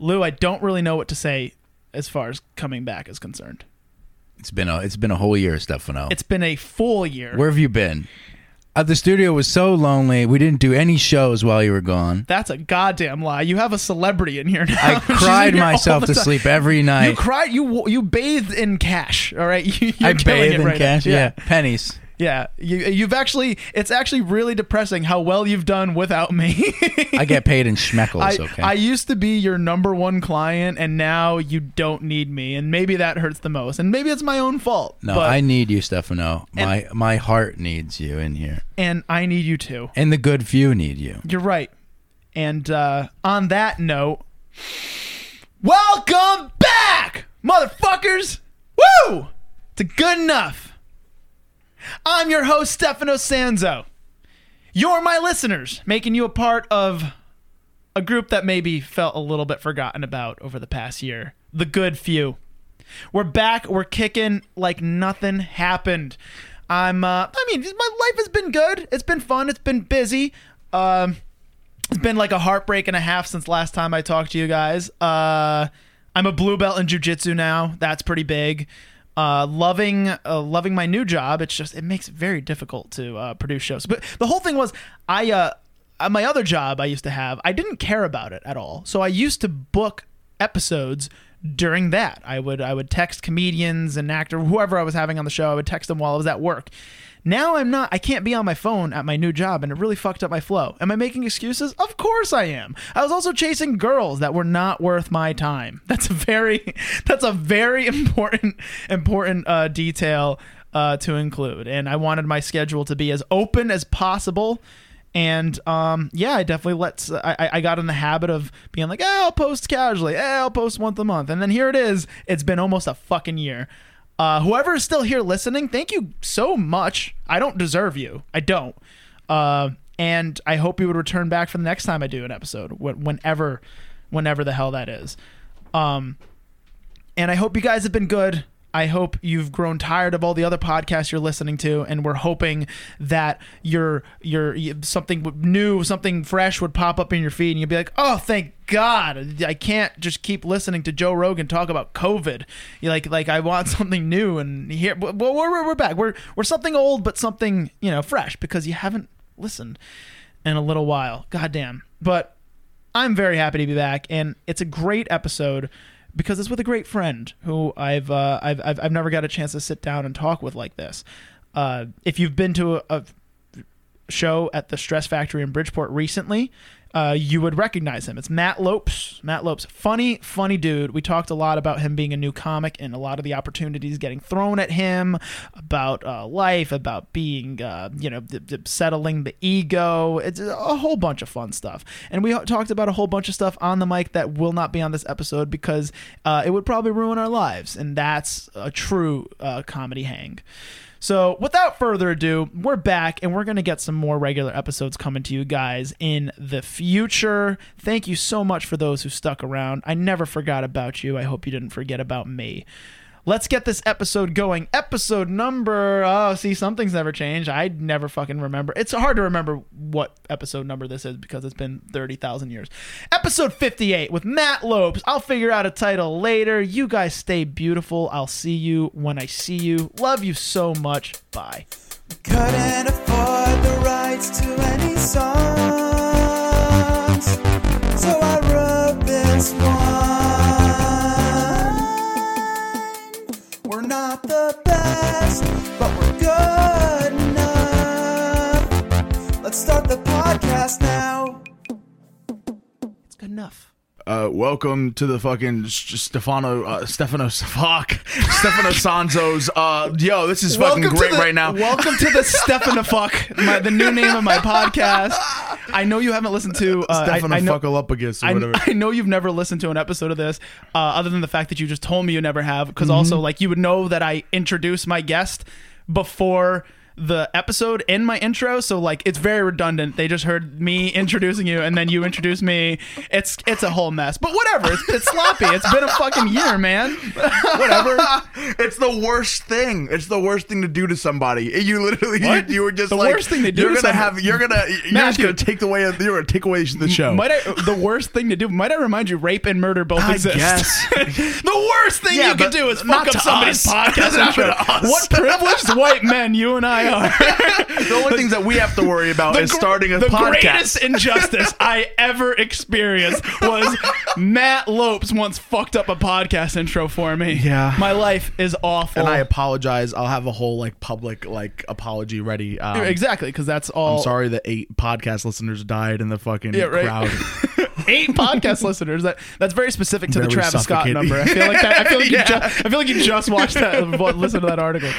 Lou, I don't really know what to say as far as coming back is concerned. It's been a it's been a whole year, Stefano. It's been a full year. Where have you been? Uh, the studio was so lonely. We didn't do any shows while you were gone. That's a goddamn lie. You have a celebrity in here now. I cried myself to time. sleep every night. You cried. You you bathed in cash. All right. You, I killing bathe it in right cash. Yeah. pennies. Yeah, you, you've actually, it's actually really depressing how well you've done without me. I get paid in schmeckles. I, okay. I used to be your number one client, and now you don't need me, and maybe that hurts the most, and maybe it's my own fault. no, but, I need you, Stefano. And- My my heart needs you in here, and I need you too. and the good few need you. You're right. And uh, on that note, welcome back, motherfuckers! Woo! To good enough. I'm your host, Stefano Sanzo. You're my listeners, making you a part of a group that maybe felt a little bit forgotten about over the past year. The good few. We're back. We're kicking like nothing happened. I'm. Uh, I mean, my life has been good. It's been fun. It's been busy. Um, it's been like a heartbreak and a half since last time I talked to you guys. Uh, I'm a blue belt in jujitsu now. That's pretty big. Uh, loving, uh, loving my new job. It's just it makes it very difficult to uh, produce shows. But the whole thing was, I uh, uh, my other job I used to have, I didn't care about it at all. So I used to book episodes during that. I would I would text comedians and actor whoever I was having on the show. I would text them while I was at work. Now I'm not. I can't be on my phone at my new job, and it really fucked up my flow. Am I making excuses? Of course I am. I was also chasing girls that were not worth my time. That's a very, that's a very important, important uh, detail uh, to include. And I wanted my schedule to be as open as possible. And um, yeah, I definitely let. I, I- got in the habit of being like, eh, I'll post casually. Eh, I'll post once a month. And then here it is. It's been almost a fucking year. Uh, whoever is still here listening, thank you so much. I don't deserve you. I don't. Uh, and I hope you would return back for the next time I do an episode, wh- whenever, whenever the hell that is. Um, and I hope you guys have been good. I hope you've grown tired of all the other podcasts you're listening to, and we're hoping that your your something new, something fresh would pop up in your feed, and you'll be like, "Oh, thank God! I can't just keep listening to Joe Rogan talk about COVID. You like like I want something new, and here, well, we're, we're, we're back. We're we're something old, but something you know fresh because you haven't listened in a little while. Goddamn, but I'm very happy to be back, and it's a great episode because it's with a great friend who I've uh, I've, I've I've never got a chance to sit down and talk with like this. Uh, if you've been to a, a show at the Stress Factory in Bridgeport recently, uh, you would recognize him. It's Matt Lopes. Matt Lopes, funny, funny dude. We talked a lot about him being a new comic and a lot of the opportunities getting thrown at him, about uh, life, about being, uh, you know, d- d- settling the ego. It's a whole bunch of fun stuff. And we talked about a whole bunch of stuff on the mic that will not be on this episode because uh, it would probably ruin our lives. And that's a true uh, comedy hang. So, without further ado, we're back and we're going to get some more regular episodes coming to you guys in the future. Thank you so much for those who stuck around. I never forgot about you. I hope you didn't forget about me. Let's get this episode going. Episode number, oh, see, something's never changed. I never fucking remember. It's hard to remember what episode number this is because it's been 30,000 years. Episode 58 with Matt Lopes. I'll figure out a title later. You guys stay beautiful. I'll see you when I see you. Love you so much. Bye. Couldn't afford the rights to any songs, so I wrote this one. Uh, welcome to the fucking Stefano, uh, Stefano, fuck, Stefano Sanzo's. Uh, yo, this is fucking Welcome great the, right now. Welcome to the Stefanofuck, my, the new name of my podcast. I know you haven't listened to uh, I- Stefano I, know, Fuckalopagus or I. I know you've never listened to an episode of this, uh, other than the fact that you just told me you never have. Because Mm-hmm. also, like, you would know that I introduce my guest before the episode in my intro, so like it's very redundant. They just heard me introducing you, and then you introduce me. It's it's a whole mess. But whatever. It's, it's sloppy. It's been a fucking year, man. whatever. it's the worst thing. It's the worst thing to do to somebody. You literally, you, you were just The like, worst thing to do You're to gonna somebody- have. You're gonna. You're just Matthew. gonna take away. You're gonna take away the show. Might I? The worst thing to do. Might I remind you, rape and murder both I exist. the worst thing Yeah, you can but do is fuck up somebody's us. podcast intro. What privileged white men you and I are. the only things that we have to worry about is gr- starting a the podcast. greatest injustice I ever experienced was Matt Lopes once fucked up a podcast intro for me. Yeah. my life is awful. and I apologize. I'll have a whole like public like apology ready. Um, exactly because that's all. I'm sorry that eight podcast listeners died in the fucking Yeah, right. crowd. Eight podcast listeners. That that's very specific to the Travis Scott number. I feel like that. I feel like Yeah. you just. I feel like you just watched that. Listen to that article.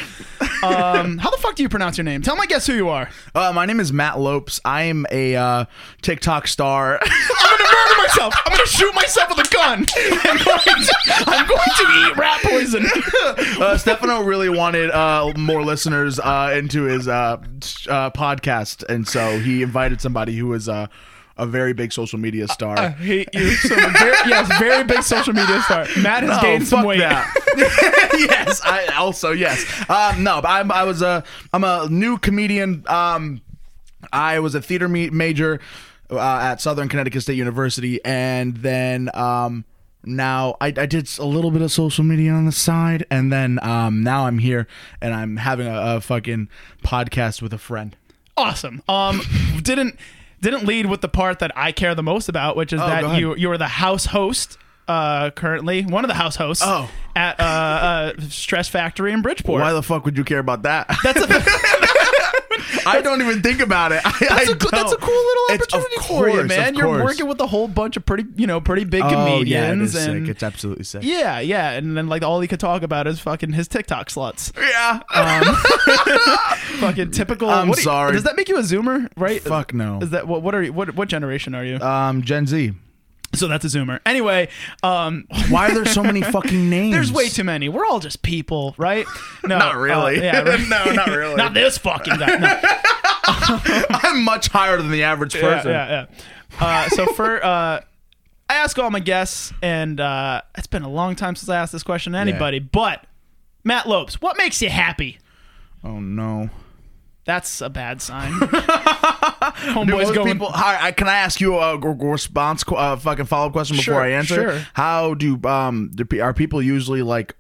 Um, how the fuck do you pronounce your name? Tell my guess who you are. uh, my name is Matt Lopes. I'm a uh, TikTok star. I'm gonna murder myself. I'm gonna shoot myself with a gun. I'm going to, I'm going to eat rat poison. uh, Stefano really wanted uh, more listeners uh, into his uh, uh, podcast, and so he invited somebody who was uh, a very big social media star. I hate you so. Very, yes, very big social media star. Matt has No, gained some weight. that. yes, I also yes. Um, no, but I'm, I was a I'm a new comedian. Um, I was a theater me- major uh, at Southern Connecticut State University, and then um, now I, I did a little bit of social media on the side, and then um, now I'm here and I'm having a, a fucking podcast with a friend. Awesome. Um, didn't didn't lead with the part that I care the most about, which is Oh, that you you are the house host. Uh, currently one of the house hosts. Oh. at uh, uh, Stress Factory in Bridgeport. Why the fuck would you care about that? That's a I don't even think about it. I, that's, I a, cool- that's a cool little opportunity for you, man. You're course. working with a whole bunch of pretty, you know, pretty big Oh yeah, it comedians, and sick. It's absolutely sick. yeah, yeah, and then like all he could talk about is fucking his TikTok sluts. Yeah. Fucking typical. I'm what do you- sorry. Does that make you a Zoomer? Right? Fuck no. Is that what? What are you? What? What generation are you? Um, Gen Z. so that's a Zoomer. Anyway, um, Why are there so many fucking names? there's way too many. We're all just people, right? No, Not really. uh, yeah, right. No, not really. not this fucking guy. No. I'm much higher than the average yeah, person. yeah, yeah. Uh, so for uh, I ask all my guests, and uh, it's been a long time since I asked this question to anybody. But Matt Lopes, what makes you happy? Oh no. That's a bad sign. Homeboy's going. people? I, can I ask you a response, uh, fucking follow up question before Sure, I answer? sure. How do um do, are people usually like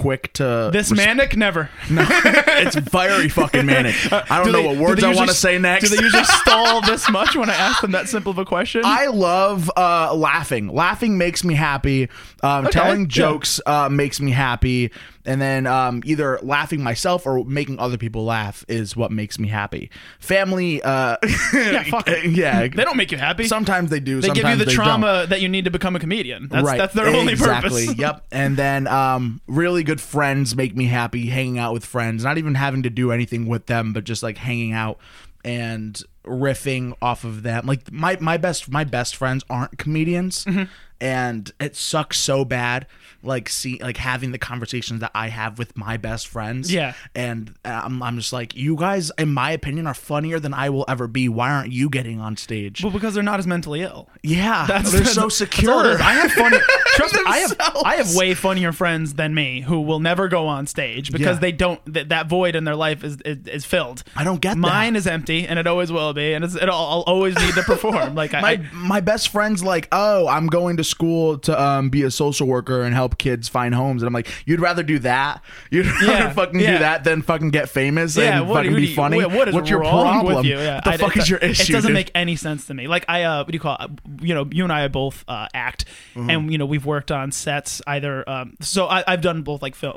quick to this res- manic never. it's very fucking manic. I don't Do know they- what words they I want to say next. Do they usually stall this much when I ask them that simple of a question? I love uh, laughing. Laughing makes me happy. Um, telling yeah. jokes uh, makes me happy. And then um, either laughing myself or making other people laugh is what makes me happy. Family, uh, yeah, fuck it. yeah. They don't make you happy. Sometimes they do. they give you the trauma that you need to become a comedian. That's right. that's their only exactly. purpose. yep. And then um, really good friends make me happy. Hanging out with friends, not even having to do anything with them, but just like hanging out and riffing off of them. Like my my best my best friends aren't comedians, Mm-hmm. And it sucks so bad. Like see like having the conversations that I have with my best friends. Yeah. And uh, I'm I'm just like you guys, in my opinion, are funnier than I will ever be. Why aren't you getting on stage? Well, because they're not as mentally ill. yeah, That's they're that's- so secure. I have funny. Trust me, I have I have way funnier friends than me who will never go on stage because Yeah. they don't. That, that void in their life is is, is filled. I don't get. Mine is empty, and it always will be, and it's, it'll, I'll always need to perform. Like I, my I my best friend's like, oh, I'm going to school to um, be a social worker and help kids find homes, and I'm like, you'd rather do that? You'd rather Yeah, fucking yeah. do that than fucking get famous yeah, and what, fucking be you- funny? what- is What's your problem? with you? Yeah, what the I- fuck is your issue? It doesn't dude? make any sense to me. Like I, uh, what do you call it? You know, you and I both uh, act, Mm-hmm. and you know we've worked on sets either. Um, so I, I've done both like film,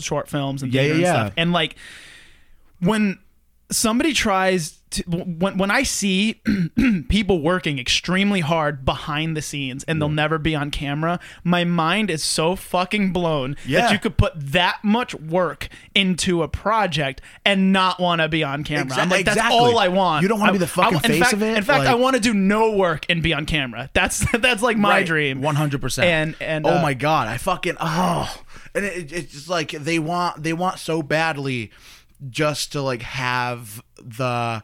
short films and Yeah, theater yeah, and stuff, and like when somebody tries to when when I see people working extremely hard behind the scenes and they'll never be on camera, my mind is so fucking blown Yeah. that you could put that much work into a project and not want to be on camera. I'm like, that's exactly. all I want. You don't wanna I- be the fucking I- in face fact, of it, In fact, I like- want to do no work and be on camera. That's that's like my dream. 100%. And and oh uh, my god, I fucking oh, and it, it's just like they want they want so badly just to like have the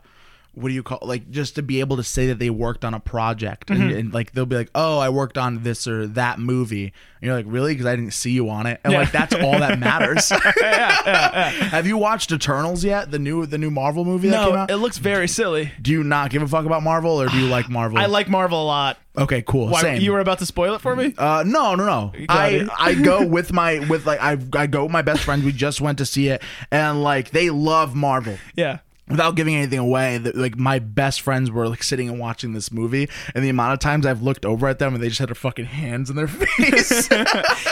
what do you call like just to be able to say that they worked on a project and, and, like they'll be like oh i worked on this or that movie and you're like really because i didn't see you on it and like that's all that matters have you watched eternals yet the new the new marvel movie that came No, out it looks very silly. do you not give a fuck about marvel or do you like marvel I like Marvel a lot. okay cool Why, same you were about to spoil it for me? uh, no, no, no. I. I go with my with like I I go with my best friends. We just went to see it, and like they love Marvel. Yeah. Without giving anything away, that like my best friends were like sitting and watching this movie, and the amount of times I've looked over at them and they just had their fucking hands in their face.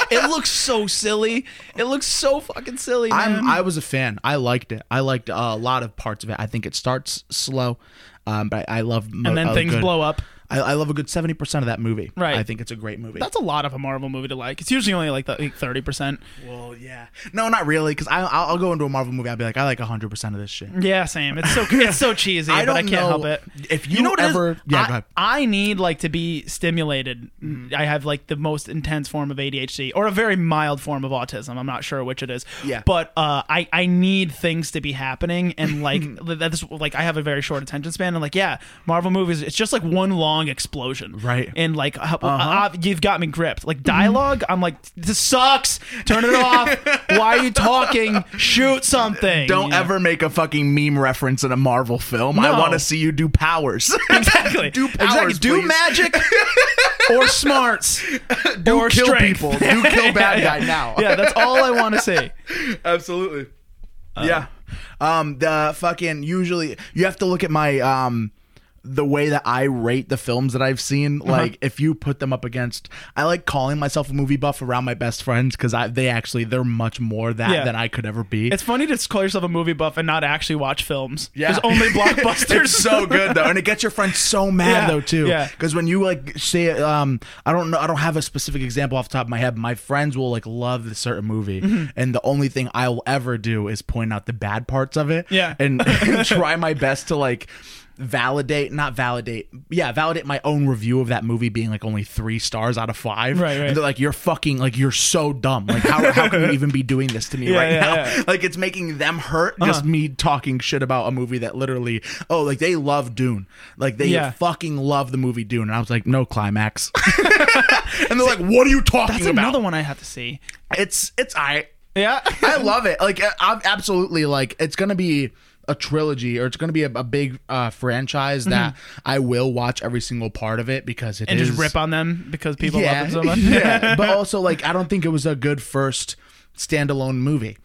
It looks so silly. It looks so fucking silly, man. I'm I was a fan. I liked it. I liked uh, a lot of parts of it. I think it starts slow, um, but I, I love mo- and then things good- blow up. I, I love a good seventy percent of that movie. Right. I think it's a great movie. That's a lot of a Marvel movie to like. It's usually only like the thirty percent. well, yeah. No, not really, because I I'll, I'll go into a Marvel movie. I'll be like, I like hundred percent of this shit. Yeah, same. It's so it's so cheesy, I but I don't can't know help it. if you know what it is? ever- yeah, I, go ahead. I need like to be stimulated. I have like the most intense form of ADHD or a very mild form of autism. I'm not sure which it is. Yeah. But uh, I I need things to be happening and like that's like I have a very short attention span and like yeah, Marvel movies it's just like one long explosion. Right. And like uh, uh, you've got me gripped. Like dialogue, I'm like this sucks. Turn it off. Why are you talking? Shoot something. Don't know? ever make a fucking meme reference in a Marvel film. I want to see you do powers. Exactly. do powers, exactly. Do magic or smarts do or kill strength. people. Do kill bad Yeah, guy now. yeah, that's all I want to see. Absolutely. yeah. Um the fucking usually you have to look at my um the way that I rate the films that I've seen, Uh-huh. like if you put them up against, I like calling myself a movie buff around my best friends because I they actually they're much more that Yeah. than I could ever be. It's funny to call yourself a movie buff and not actually watch films. Yeah. There's only blockbusters. it's so good though, and it gets your friends so mad Yeah, though too. yeah. Because when you like say, um, I don't know, I don't have a specific example off the top of my head. My friends will like love this certain movie, Mm-hmm. and the only thing I will ever do is point out the bad parts of it. Yeah. and, and try my best to like validate not validate yeah validate my own review of that movie being like only three stars out of five Right, right. and they're like you're fucking like you're so dumb like how, how can you even be doing this to me Yeah, right yeah, now yeah. Uh-huh. like it's making them hurt just me talking shit about a movie that literally oh like they love Dune like they fucking love the movie Dune and I was like no climax and they're like what are you talking That's about another one I have to see. it's it's I Yeah. I love it like I'm absolutely like it's gonna be a trilogy or it's gonna be a, a big uh, franchise that I will watch every single part of it because it Mm-hmm. and is just rip on them because people love them so much. yeah, but also like I don't think it was a good first standalone movie.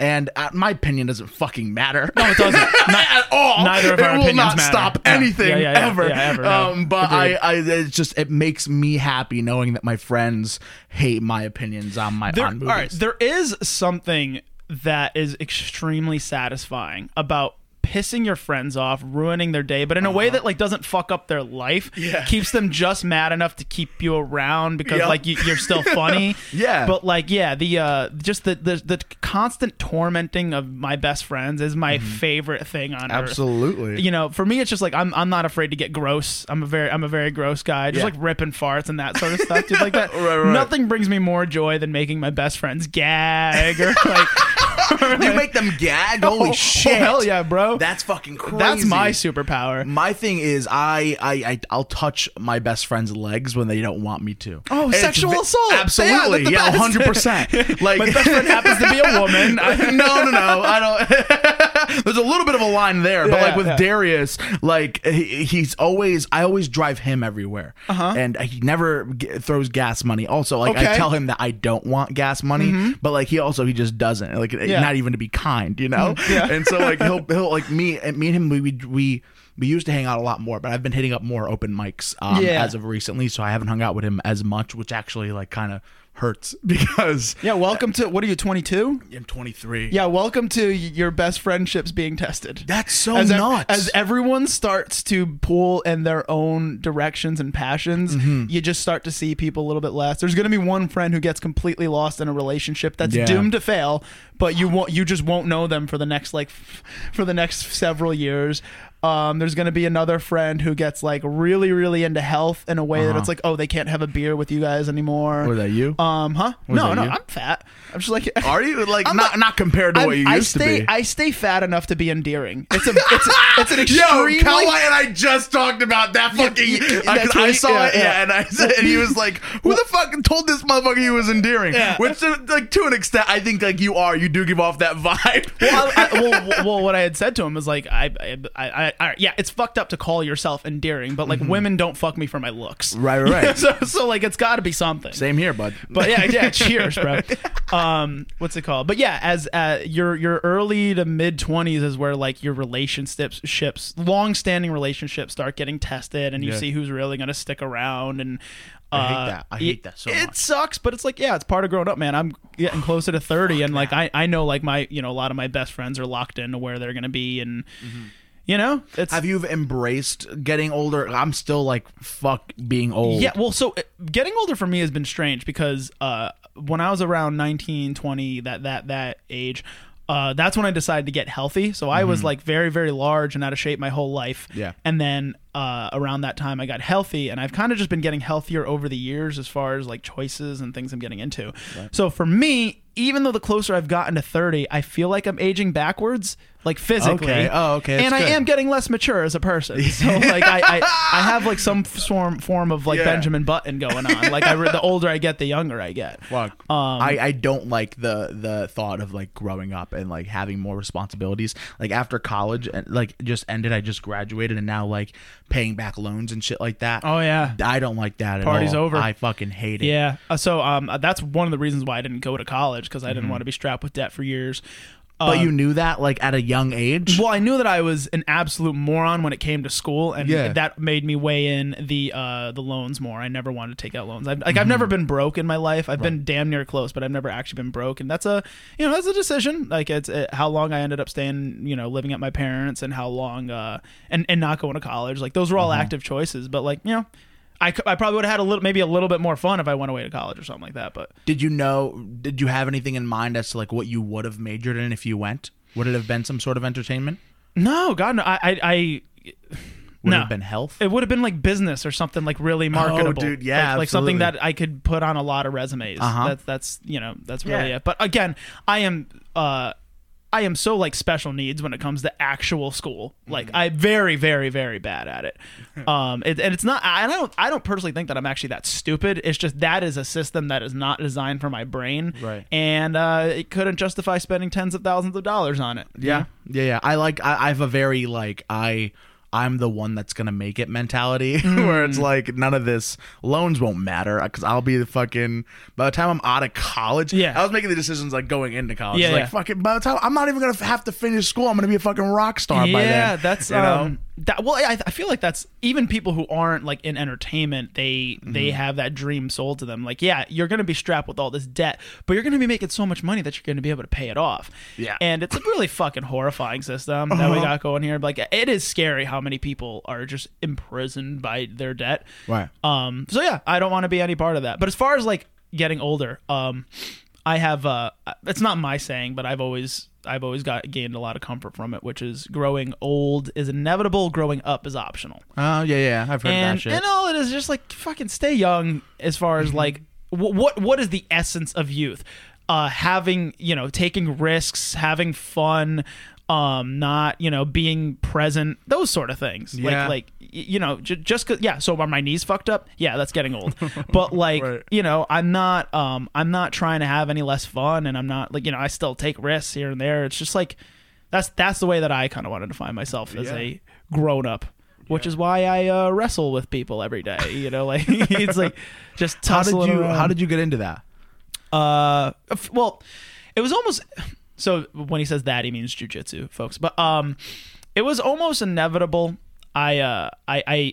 And uh, my opinion doesn't fucking matter. No, it doesn't. Not- at all. neither of it our will opinions not matter. stop Yeah. anything Yeah, yeah, yeah. ever. Yeah, ever, no. Um, but I, Agreed. I, it's just it makes me happy knowing that my friends hate my opinions on my There, on all movies. right, there is something that is extremely satisfying about pissing your friends off, ruining their day, but in a way that like doesn't fuck up their life. Uh-huh. Yeah. Keeps them just mad enough to keep you around because Yep. like you, you're still funny. Yeah. But like yeah, the uh just the the, the constant tormenting of my best friends is my favorite thing on earth. Mm-hmm. Absolutely. You know, for me, it's just like I'm, I'm not afraid to get gross. I'm a very I'm a very gross guy. Just Yeah. like ripping farts and that sort of stuff, dude. Like that. Right, right. Nothing brings me more joy than making my best friends gag or like. you make them gag. Holy oh, oh, shit! hell yeah, bro. That's fucking crazy. That's my superpower. My thing is, I, I, I, I'll touch my best friend's legs when they don't want me to. Oh, And it's sexual ve- assault. Absolutely, Yeah, yeah, that's the hundred percent. Like, My best friend happens to be a woman. I, no, no, no. I don't. There's a little bit of a line there, but Yeah, like with yeah. Darius, like he, he's always. I always drive him everywhere, uh-huh. and he never g- throws gas money. Also, like I tell him that I don't want gas money, but like he also he just doesn't. Like Yeah. not even to be kind, you know. Yeah. And so like he'll he'll like me and me and him we we. we we used to hang out a lot more, but I've been hitting up more open mics um, Yeah. as of recently, so I haven't hung out with him as much, which actually like kind of hurts because yeah, welcome to what are you 22? I'm 23. Yeah, welcome to your best friendships being tested. That's so as, ev- as everyone starts to pull in their own directions and passions, Mm-hmm. you just start to see people a little bit less. There's going to be one friend who gets completely lost in a relationship that's Yeah. doomed to fail, but you won't you just won't know them for the next like f- for the next several years. Um, there's gonna be another friend who gets like really, really into health in a way that Uh-huh. it's like, oh, they can't have a beer with you guys anymore. Was that you? Um, huh? No, that no, you? I'm fat. I'm just like, Are you like I'm not not- not compared to I'm- what you I used stay, to be? I stay fat enough to be endearing. It's a, it's, a, it's an extremely. Yo, Kawhi and I just talked about that fucking. yeah, I, that's I saw Yeah, it, yeah, yeah. and I said, and he was like, "Who the fuck told this motherfucker he was endearing?" Yeah. Which, to, like, to an extent, I think like you are. You do give off that vibe. well, I, I, well, well, what I had said to him was like, I, I, I, I, yeah, it's fucked up to call yourself endearing, but like women don't fuck me for my looks, Mm-hmm. Right, right, right. so, so like, it's got to be something. Same here, bud. But yeah, yeah, cheers, bro. Um, what's it called? But yeah, as uh, your your early to mid twenties is where like your relationships, ships, long standing relationships start getting tested, and you Yeah. see who's really gonna stick around. And uh, I hate that. I hate that so it much. sucks, but it's like yeah, it's part of growing up, man. I'm getting closer to thirty, and like I I know like my you know a lot of my best friends are locked into where they're gonna be, and you know it's Mm-hmm. Have you embraced getting older? I'm still like fuck being old. Yeah, well, so uh, getting older for me has been strange because uh, when I was around 19, 20, that that that age, uh, that's when I decided to get healthy. So I was like very, very large and out of shape my whole life. Yeah. And then uh, around that time, I got healthy, and I've kind of just been getting healthier over the years as far as like choices and things I'm getting into. So for me, even though the closer I've gotten to 30, I feel like I'm aging backwards, like physically. Okay. Oh, okay. That's And I good. am getting less mature as a person. So like I, I, I have like some form form of like Yeah. Benjamin Button going on. Like I re- the older I get, the younger I get. Fuck. Um, I, I don't like the the thought of like growing up and like having more responsibilities. Like after college and like just ended, I just graduated and now like paying back loans and shit like that. Oh yeah. I don't like that at Party's all. over. I fucking hate it. Yeah. Uh, so um, uh, that's one of the reasons why I didn't go to college because I Mm-hmm. didn't want to be strapped with debt for years. But Um, you knew that like at a young age. Well, I knew that I was an absolute moron when it came to school, and Yeah. that made me weigh in the uh, the loans more. I never wanted to take out loans. I've, like I've never been broke in my life. I've been damn near close, but I've never actually been broke, and that's a you know that's a decision. Like it's uh how long I ended up staying, you know, living at my parents, and how long uh and and not going to college. Like those were all active choices, but like you know. I, I probably would have had a little maybe a little bit more fun if I went away to college or something like that. But Did you know? Did you have anything in mind as to like what you would have majored in if you went? Would it have been some sort of entertainment? no, God, no. I I, I Would No. have been health? It would have been like business or something like really marketable. Oh, dude, yeah, like, like something absolutely. that I could put on a lot of resumes. Uh-huh. That's that's you know that's really Yeah. it. But again, I am uh I am so like special needs when it comes to actual school. Mm-hmm. Like I'm very very very bad at it. Um, it, and it's not. I don't. I don't personally think that I'm actually that stupid. It's just that is a system that is not designed for my brain. Right. And uh, it couldn't justify spending tens of thousands of dollars on it. Yeah, yeah, yeah. I like. I, I have a very like I. I'm the one that's gonna make it mentality, where Mm. it's like none of this loans won't matter because I'll be the fucking. By the time I'm out of college, Yeah. I was making the decisions like going into college. Yeah, like yeah. fucking. By the time I'm not even gonna have to finish school, I'm gonna be a fucking rock star by then. Yeah, that's you know? um, that. Well, I, I feel like that's even people who aren't like in entertainment. They Mm-hmm. they have that dream sold to them. Like, yeah, you're gonna be strapped with all this debt, but you're gonna be making so much money that you're gonna be able to pay it off. Yeah. and it's a really fucking horrifying system that we Uh-huh. got going here. Like, it is scary how many people are just imprisoned by their debt. Right. Um. So yeah, I don't want to be any part of that. But as far as like getting older, um, I have uh, it's not my saying, but I've always I've always got gained a lot of comfort from it, which is growing old is inevitable, growing up is optional. Oh yeah, yeah. I've heard And that shit. and all it is just like fucking stay young. As far as like wh- what what is the essence of youth? Uh, having you know taking risks, having fun. Um, not you know being present, those sort of things. Yeah. Like like you know j- just cause yeah. So are my knees fucked up? Yeah, that's getting old. but like Right. you know, I'm not um I'm not trying to have any less fun, and I'm not like you know I still take risks here and there. It's just like that's that's the way that I kind of wanted to find myself as Yeah. a grown up. Which is why I uh, wrestle with people every day. You know, like it's like just how did you around. How did you get into that? Uh, f- well, it was almost so when he says that he means jujitsu, folks. But um, it was almost inevitable. I uh, I I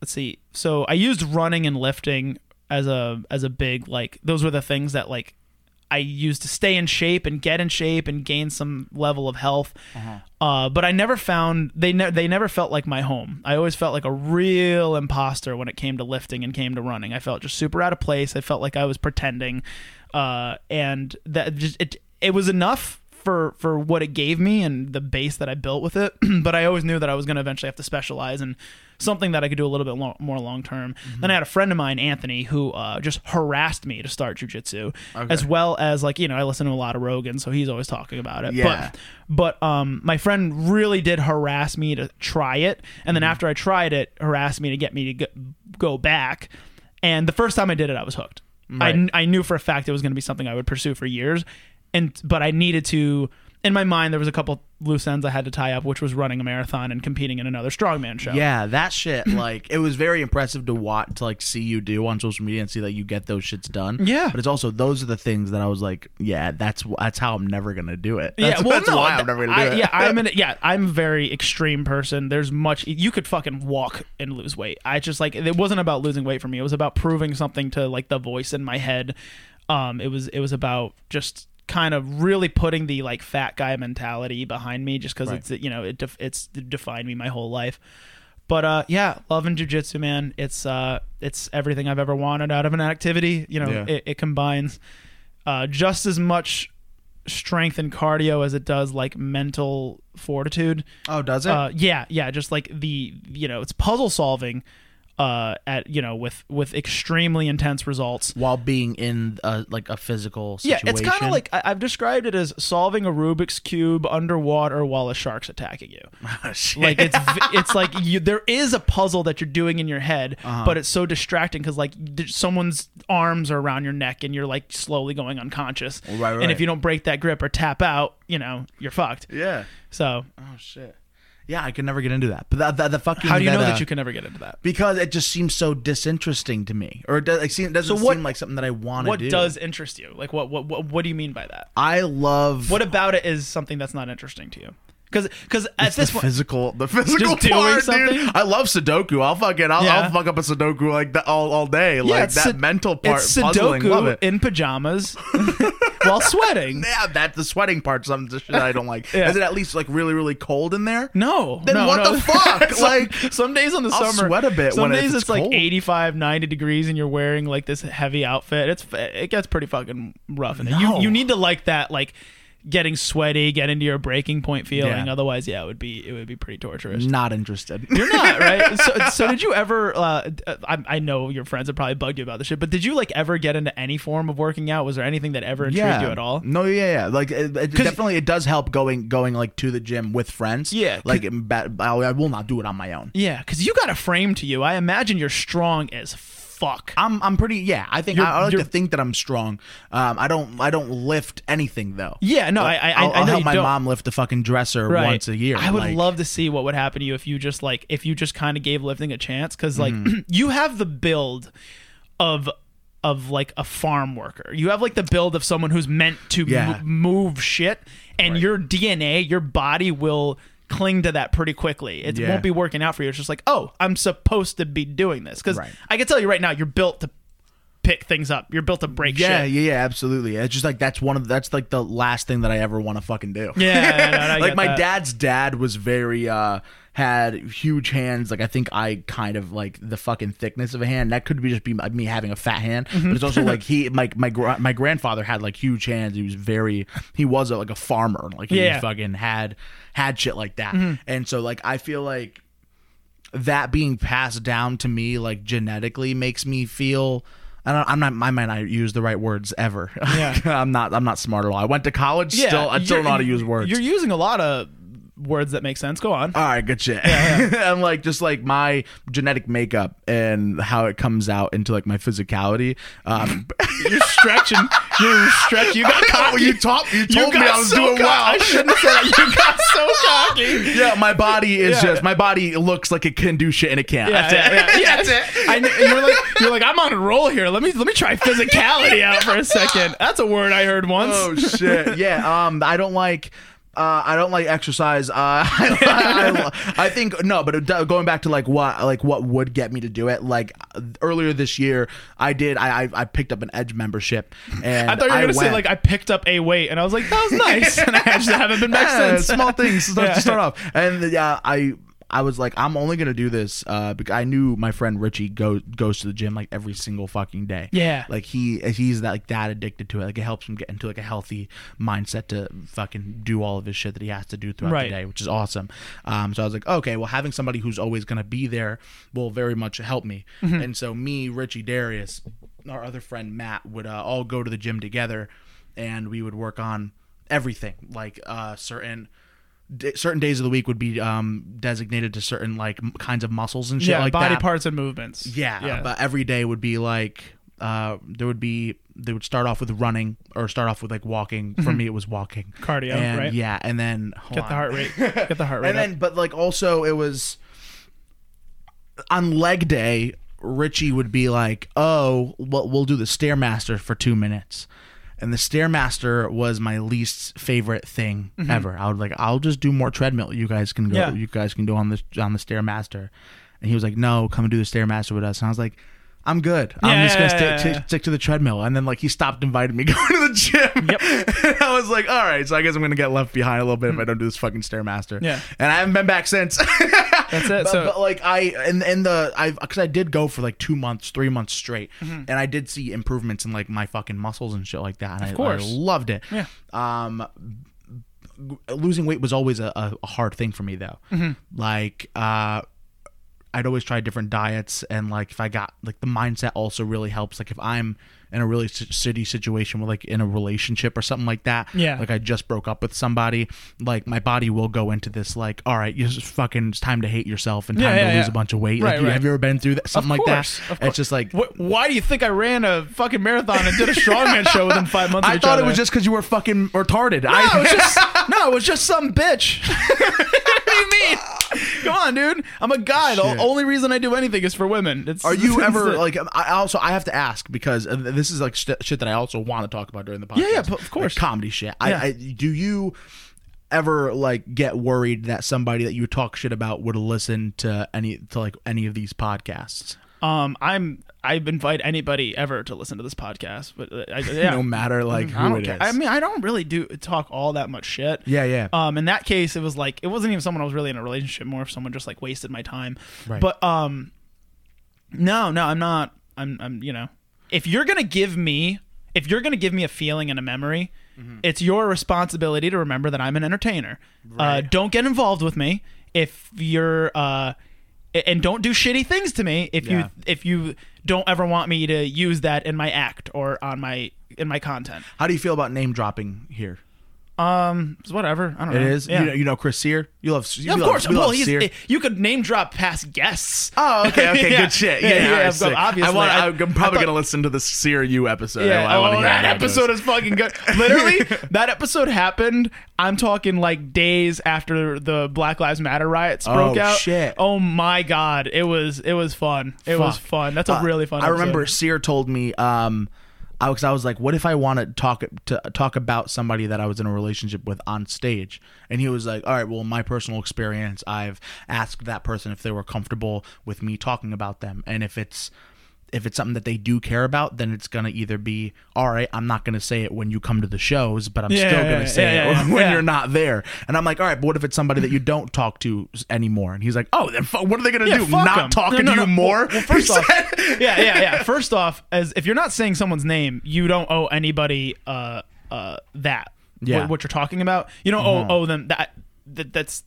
let's see. So I used running and lifting as a as a big like those were the things that like I used to stay in shape and get in shape and gain some level of health. uh but I never found they ne- they never felt like my home. I always felt like a real imposter when it came to lifting and came to running. I felt just super out of place. I felt like I was pretending, uh, and that just it it was enough for for what it gave me and the base that I built with it. but I always knew that I was going to eventually have to specialize in something that I could do a little bit lo- more long term. Mm-hmm. Then I had a friend of mine, Anthony, who uh, just harassed me to start jujitsu, as well as like you know I listen to a lot of Rogan, so he's always talking about it. Yeah. But but um, my friend really did harass me to try it, and then after I tried it, harassed me to get me to go, go back. And the first time I did it, I was hooked. I, I knew for a fact it was going to be something I would pursue for years, and but I needed to. In my mind, there was a couple loose ends I had to tie up, which was running a marathon and competing in another strongman show. Yeah, that shit. Like, it was very impressive to watch, to like see you do on social media and see that you get those shits done. Yeah. but it's also those are the things that I was like, yeah, that's that's how I'm never gonna do it. Yeah, well, that's no, why I'm never gonna do I- it. Yeah, I'm an yeah, I'm a very extreme person. There's much you could fucking walk and lose weight. I just like it wasn't about losing weight for me. It was about proving something to like the voice in my head. Um, it was it was about just kind of really putting the like fat guy mentality behind me, just because it's you know it def- it's defined me my whole life. But uh, yeah, loving jujitsu, man. It's uh, it's everything I've ever wanted out of an activity. You know, Yeah. it, it combines uh, just as much strength and cardio as it does like mental fortitude. oh, does it? Uh, yeah, yeah, just like the you know, it's puzzle solving uh at you know with with extremely intense results. While being in a, like a physical Yeah, it's kind of like I, I've described it as solving a Rubik's cube underwater while a shark's attacking you. Oh. Like it's it's like you there is a puzzle that you're doing in your head, Uh-huh. but it's so distracting because like someone's arms are around your neck and you're like slowly going unconscious. Right, right. And if you don't break that grip or tap out, you know you're fucked. yeah. So Oh shit. Yeah, I could never get into that. But the, the, the fucking how do you know uh, that you can never get into that? Because it just seems so disinteresting to me, or it, does, it seem- it doesn't So what- seem like something that I want to What do. does interest you? Like what, what what what do you mean by that? I love What about it is something that's not interesting to you? Because because at It's this point, physical, the physical doing part, dude. I love Sudoku. I'll fucking, I'll, Yeah. I'll fuck up a Sudoku like that all, all day. like it's that Sud- mental part, it's puzzling. Love Sudoku it. in pajamas while sweating. yeah, that the sweating part, some the shit I don't like. Yeah. Is it at least like really, really cold in there? No. Then no, what no. the fuck? some, Like, some days in the I'll summer, sweat a bit Some days it's, it's like cold. 85, 90 degrees, and you're wearing like this heavy outfit. It's it gets pretty fucking rough. No. You you need to like that like getting sweaty, get into your breaking point feeling. Yeah. Otherwise, yeah, it would be it would be pretty torturous. Not interested. You're not right. So, so did you ever? Uh, I, I know your friends have probably bugged you about this shit, but did you like ever get into any form of working out? Was there anything that ever intrigued you at all? No, yeah, yeah. Like it, it definitely, it does help going going like to the gym with friends. Yeah, like I I will not do it on my own. Yeah, because you got a frame to you. I imagine you're strong as fuck. I'm I'm pretty yeah. I think You're- I, I like you're- to think that I'm strong. Um, I don't I don't lift anything though. Yeah, no, I I, I'll, I I'll know help you my don't. mom lift the fucking dresser Right. once a year. I would Like, love to see what would happen to you if you just like if you just kind of gave lifting a chance because like Mm-hmm. you have the build of of like a farm worker. You have like the build of someone who's meant to Yeah. mo- move shit, and your DNA, your body will cling to that pretty quickly. It Yeah. won't be working out for you. It's just like, oh, I'm supposed to be doing this because Right. I can tell you right now, you're built to pick things up. You're built to break Yeah, shit. yeah, yeah, absolutely. It's just like that's one of that's like the last thing that I ever want to fucking do. Yeah, no, like my that. dad's dad was very uh had huge hands like i think i kind of like the fucking thickness of a hand that could be just be me having a fat hand Mm-hmm. but it's also like he my my, gra- my grandfather had like huge hands he was very he was a, like a farmer like he Yeah. Fucking had had shit like that and so like i feel like that being passed down to me like genetically makes me feel I don't, I'm not. I might not use the right words ever. Yeah. I'm not. I'm not smart at all. I went to college. still, I still know how to use words. You're using a lot of words that make sense. Go on. All right, good shit. and like just like my genetic makeup and how it comes out into like my physicality. Um, You're stretching. You're stretching. You got cocky. You taught you told me I was so doing well. I shouldn't have said that. You got so cocky. yeah, my body is Yeah. just my body looks like it can do shit and it can't. Yeah, That's it. yeah. That's it. I you're like you're like I'm on a roll here. Let me let me try physicality out for a second. That's a word I heard once. Oh shit. Yeah. Um. I don't like. Uh, I don't like exercise. Uh, I, I, I think no, but it- going back to like what like what would get me to do it. Like earlier this year, I did. I I, I picked up an Edge membership, and I thought you were gonna say like I picked up a weight, and I was like that was nice, and I just haven't been back Yeah, since. small things to start, Yeah. to start off. And yeah, I I was like, I'm only gonna do this uh, because I knew my friend Richie go, goes to the gym like every single fucking day. Yeah. like he he's that like that addicted to it. Like it helps him get into like a healthy mindset to fucking do all of his shit that he has to do throughout Right. the day, which is awesome. Um, so I was like, okay, well, having somebody who's always gonna be there will very much help me. Mm-hmm. And so me, Richie, Darius, our other friend Matt would uh, all go to the gym together, and we would work on everything like uh, certain d- certain days of the week would be um, designated to certain like m- kinds of muscles and shit yeah, like body that. parts and movements. Yeah, yeah. but every day would be like uh, there would be they would start off with running or start off with like walking. For me, it was walking. Cardio, and, right? Yeah, and then hold Get the heart rate. Get the heart rate. and then but like also it was on leg day. Richie would be like, "Oh, well, we'll do the stairmaster for two minutes." And the stairmaster was my least favorite thing mm-hmm. ever. I would like, I'll just do more treadmill. You guys can go. Yeah. You guys can do on the on the stairmaster. And he was like, "No, come and do the stairmaster with us." And I was like, "I'm good. I'm just gonna yeah, stick, yeah, yeah. stick to the treadmill." And then like he stopped inviting me going to the gym. Yep. and I was like, "All right, so I guess I'm gonna get left behind a little bit if I don't do this fucking stairmaster." Yeah. And I haven't been back since. That's it. But, so but, like I and in the I because I did go for like two months, three months straight, Mm-hmm. and I did see improvements in like my fucking muscles and shit like that. And of course. I, loved it. Yeah. Um, losing weight was always a, a, a hard thing for me though. Mm-hmm. Like uh. I'd always try different diets, and like if I got like the mindset also really helps. Like if I'm in a really shitty situation with like in a relationship or something like that, Yeah. Like I just broke up with somebody, like my body will go into this like, all right, you just fucking it's time to hate yourself and time Yeah, to yeah, lose a bunch of weight. Right, like, right. have you ever been through that something like that? of course. It's just like Wh- why do you think I ran a fucking marathon and did a strongman show within five months? Of I thought other? it was just because you were fucking retarded. No, I it was just no, it was just some bitch. what do you mean? Come on, dude. I'm a guy. The only reason I do anything is for women. It's, Are you ever like? I also I have to ask because uh, this is like st- shit that I also want to talk about during the podcast. Yeah, yeah, of Like, course. comedy shit. Yeah. I, I do you ever like get worried that somebody that you talk shit about would listen to any to like any of these podcasts? Um, I'm. I invite anybody ever to listen to this podcast, but uh, I, yeah, No matter like I who don't it care. is. I mean, I don't really do talk all that much shit. yeah, yeah. Um, in that case, it was like it wasn't even someone I was really in a relationship. More if someone just like wasted my time. Right. But um, no, no, I'm not. I'm, I'm. You know, if you're gonna give me, if you're gonna give me a feeling and a memory, Mm-hmm. it's your responsibility to remember that I'm an entertainer. Uh, don't get involved with me if you're. Uh, and don't do shitty things to me if Yeah. you if you don't ever want me to use that in my act or on my in my content. How do you feel about name dropping here? Um, it's whatever. I don't It know. is. Yeah. You know, you know Chris Sear. You love. You Yeah, of love, course. You Well, love he's, Sear. you could name drop past guests. Oh, okay, okay, Yeah. good shit. Yeah, Yeah, yeah, all right, of course, sick. obviously. I want. I- I'm I probably thought- gonna listen to the Sear You episode. Yeah, I, I wanna oh, hear that how episode is fucking good. Literally, that episode happened. I'm talking like days after the Black Lives Matter riots broke Oh, out. shit. Oh my god, it was it was fun. It was Fuck. fun. That's a Uh, really fun. I remember episode. Sear told me, um, I was, I was like, what if I want to talk to talk about somebody that I was in a relationship with on stage? And he was like, all right, well, my personal experience, I've asked that person if they were comfortable with me talking about them, and if it's if it's something that they do care about, then it's gonna either be all right. I'm not gonna say it when you come to the shows, but I'm Yeah, still gonna yeah, say yeah, it when you're not there. And I'm like, all right, but what if it's somebody that you don't talk to anymore? And he's like, oh, then fu- what are they gonna do? Not talking No, no, to you no. more? Well, well, first off, yeah, yeah, yeah. First off, as if you're not saying someone's name, you don't owe anybody uh uh that. Yeah. Mm-hmm. What, what you're talking about, you don't owe, owe them that. that that's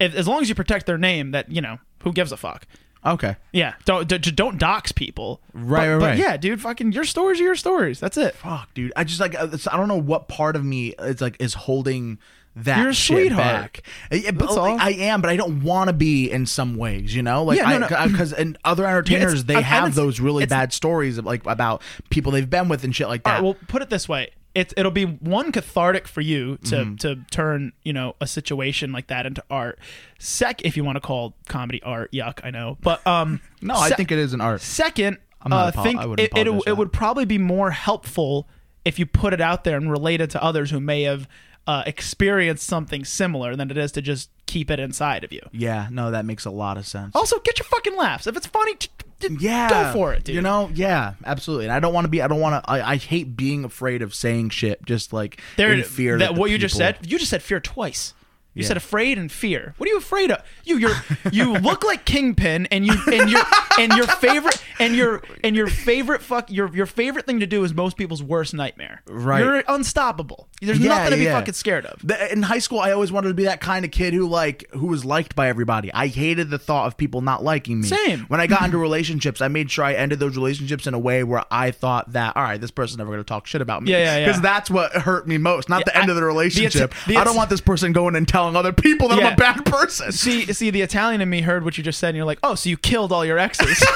if, as long as you protect their name. That you know, who gives a fuck. Okay. Yeah, don't d- don't dox people. Right, but, right, but yeah, dude, fucking your stories are your stories. That's it. Fuck, dude. I just like uh, I don't know what part of me is like is holding that You're a shit sweetheart. back. Uh, Yeah, but That's like, all. I am, but I don't want to be in some ways, you know. Like, Yeah, no, I no. because and other entertainers it's- they and have those really bad stories of, like about people they've been with and shit like that. right, well, put it this way: it's it'll be one cathartic for you to Mm-hmm. to turn you know a situation like that into art. Sec, if you want to call comedy art, yuck, I know, but um, no, I think it is an art. Second, I'm not uh, apo- think I it, it, it would probably be more helpful if you put it out there and relate it to others who may have uh, experienced something similar than it is to just keep it inside of you. Yeah, no, that makes a lot of sense. Also, get your fucking laughs. If it's funny, t- t- yeah, go for it, dude. You know, yeah, absolutely. And I don't want to be. I don't want to. I, I hate being afraid of saying shit. Just like there, in fear that that what you just said, you just said fear twice. You Yeah. said afraid and fear. What are you afraid of? You you're you look like Kingpin and you and your and your favorite and your and your favorite fuck your your favorite thing to do is most people's worst nightmare. Right. You're unstoppable. There's Yeah, nothing to be yeah. fucking scared of. The- in high school, I always wanted to be that kind of kid who like who was liked by everybody. I hated the thought of people not liking me. Same. When I got into relationships, I made sure I ended those relationships in a way where I thought that all right, this person's never going to talk shit about me. Yeah, yeah, yeah. Because that's what hurt me most. Not the end I- of the the relationship. Ita- the I don't want this person going and telling other people that I'm Yeah. a bad person. See, see, the Italian in me heard what you just said, and you're like, "Oh, so you killed all your exes?"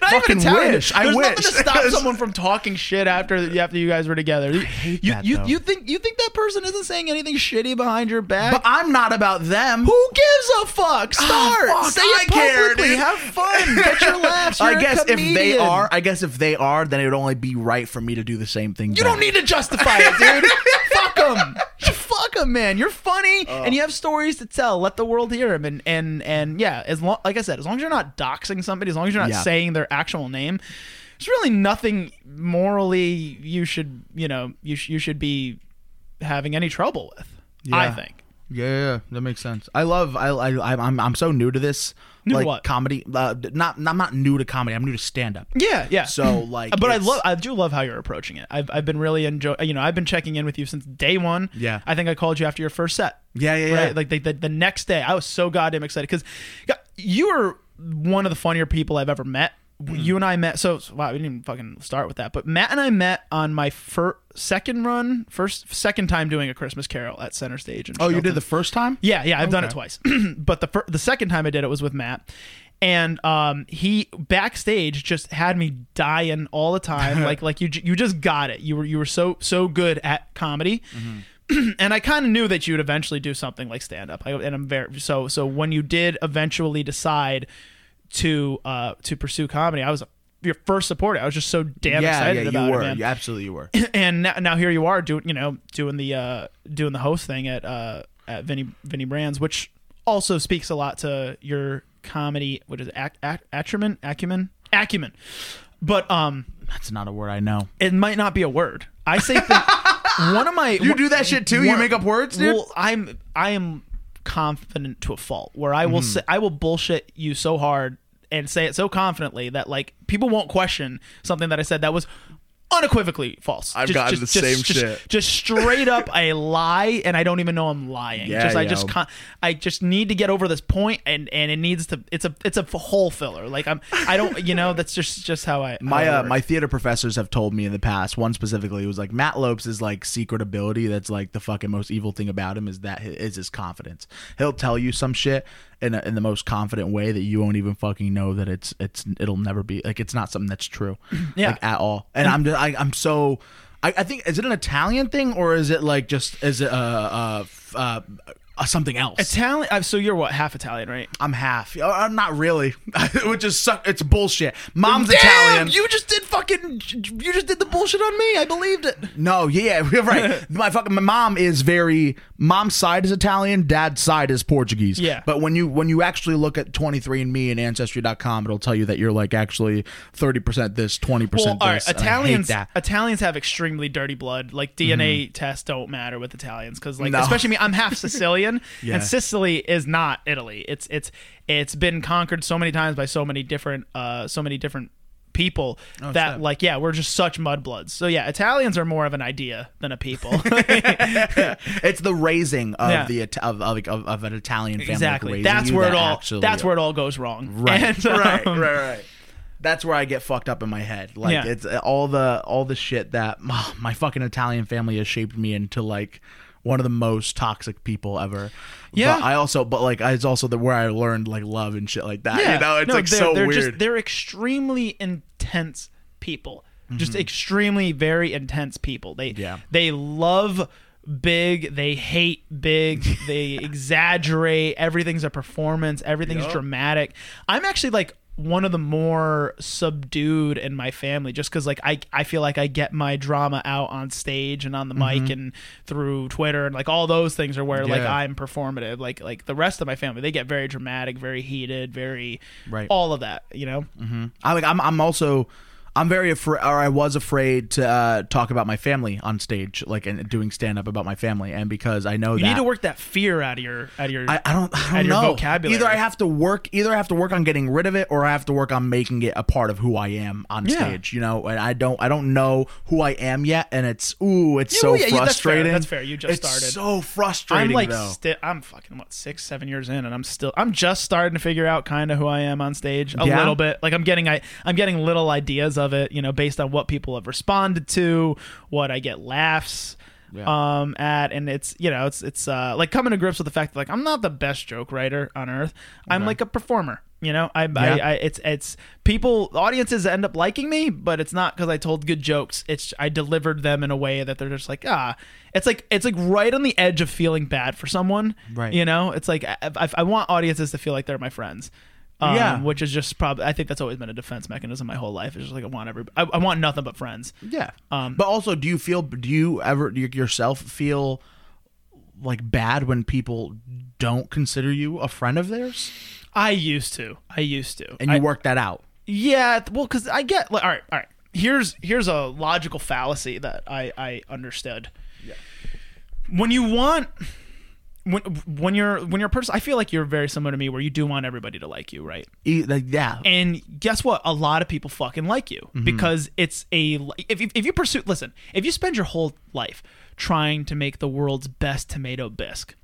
Not Fucking wish. I There's nothing wish. to stop someone from talking shit after after you guys were together. You, you, that, you, though. you think you think that person isn't saying anything shitty behind your back? But I'm not about them. Who gives a fuck? Ah, Start. fuck, Say I it care, publicly. dude. Have fun. Get your laughs. You're I a guess if they comedian. are, I guess if they are, then it would only be right for me to do the same thing. You don't need to justify it, dude. Fuck them. Them, man. You're funny Oh. and you oh. have stories to tell. Let the world hear them. And and and yeah, as long like I said, as long as you're not doxing somebody, as long as you're not Yeah. saying their actual name, there's really nothing morally you should you know you sh- you should be having any trouble with. I Yeah. think. Yeah, yeah, that makes sense. I love. I, I I'm I'm so new to this. New to like what? comedy. Uh, not I'm not new to comedy. I'm new to stand up. Yeah, yeah. So like, but I love, I do love how you're approaching it. I've, I've been really enjoy, you know, I've been checking in with you since day one. Yeah. I think I called you after your first set. Yeah, yeah, yeah. Right, like the, the, the next day, I was so goddamn excited because you were one of the funnier people I've ever met. Hmm. You and I met. So wow, we didn't even fucking start with that. But Matt and I met on my first, second run, first, second time doing a Christmas Carol at Center Stage. In Oh, you did the first time? Yeah, yeah, I've done it twice. but the fir- the second time I did it was with Matt. And um, he backstage just had me dying all the time. like like you you just got it. You were you were so so good at comedy. and I kind of knew that you would eventually do something like stand up. And I'm very so so when you did eventually decide to uh to pursue comedy, I was your first supporter. I was just so damn yeah, excited yeah, about you were. it, man You absolutely you were. and now, now here you are doing you know doing the uh doing the host thing at uh at Vinny Vinnie Brand's, which also speaks a lot to your comedy. What is it? Ac- ac- acumen, acumen, acumen. But um, That's not a word I know. it might not be a word. I say thi- one of my You do that shit too? You make up words, dude? Well, I'm I am confident to a fault where I will Mm-hmm. say I will bullshit you so hard and say it so confidently that like people won't question something that I said that was unequivocally false. I've gotten the same just, shit. Just straight up a lie, and I don't even know I'm lying. Yeah, just I just con- I just need to get over this point, and and it needs to. It's a it's a hole filler. Like I'm I don't you know that's just just how I My how I uh, my theater professors have told me in the past. One specifically was like Matt Lopes is like secret ability. That's like the fucking most evil thing about him is that is his confidence. He'll tell you some shit in a, in the most confident way that you won't even fucking know that it's it's it'll never be like it's not something that's true. Yeah. like at all. And I'm just, I, I'm so. I, I think is it an Italian thing or is it like just is it uh uh, f- uh, uh something else? Italian. uh, So you're what half Italian, right? I'm half. Uh, I'm not really, which is suck. It's bullshit. Mom's Damn, Italian. You just did fucking. You just did the bullshit on me. I believed it. No, yeah, yeah, right. my fucking my mom is very mom's side is Italian, dad's side is Portuguese. Yeah. But when you when you actually look at 23andme and ancestry.com, it'll tell you that you're like actually 30% this, 20% Well, all right. this. and Italians. that. Italians have extremely dirty blood. Like DNA tests don't matter with Italians because, like, No. especially me, I'm half Sicilian, Yeah. and Sicily is not Italy. It's it's it's been conquered so many times by so many different uh so many different people that shit. like yeah we're just such mudbloods so yeah italians are more of an idea than a people it's the raising of Yeah. the of, of, of, an Italian family. exactly raising that's where it all actually- that's where it all goes wrong Right, And, right, um, right, right. That's where I get fucked up in my head. Like Yeah. it's all the all the shit that my fucking Italian family has shaped me into like one of the most toxic people ever. Yeah. But I also, but like, it's also the where I learned like love and shit like that. Yeah, You know, it's no, like they're, so they're weird. Just, they're extremely intense people. Mm-hmm. Just extremely very intense people. They Yeah. they love big. They hate big. they exaggerate. Everything's a performance. Everything's Yup. dramatic. I'm actually like one of the more subdued in my family just because like I, I feel like i get my drama out on stage and on the mic and through twitter and like all those things are where like Mm-hmm. I'm performative like like the rest of my family they get very dramatic very heated very Right. all of that you know I like I'm I'm also I'm very afraid, or I was afraid to uh, talk about my family on stage, like and doing stand up about my family, and because I know You that need to work that fear out of your out of your. I, I don't, I don't know. vocabulary. Either I have to work, either I have to work on getting rid of it, or I have to work on making it a part of who I am on Yeah. stage. You know, and I don't, I don't know who I am yet, and it's ooh, it's Yeah, so well, yeah, yeah, that's fair. frustrating. That's fair. You just It's started. So frustrating. I'm like, sti- I'm fucking what six, seven years in, and I'm still, I'm just starting to figure out kind of who I am on stage a little bit. Like I'm getting, I, I'm getting little ideas of it, you know, based on what people have responded to, what I get laughs. Yeah. Um, at and it's you know it's it's uh like coming to grips with the fact that like I'm not the best joke writer on earth. I'm like a performer. You know, I, I, I it's it's people audiences end up liking me, but it's not because I told good jokes. It's I delivered them in a way that they're just like ah. It's like it's like right on the edge of feeling bad for someone. Right. You know, it's like I, I, I want audiences to feel like they're my friends. Um, Yeah. which is just probably I think that's always been a defense mechanism my whole life. It's just like I want every I, I want nothing but friends. Yeah. Um, but also, do you feel? Do you ever do you yourself feel like bad when people don't consider you a friend of theirs, I used to. I used to. and you I- work that out? Yeah, well, because I get like, all right, all right. Here's here's a logical fallacy that I I understood. Yeah. When you want. When, when you're when you're a person, I feel like you're very similar to me, where you do want everybody to like you, right? E- like, yeah. And guess what? A lot of people fucking like you mm-hmm. because it's a if you, if you pursue listen, if you spend your whole life trying to make the world's best tomato bisque,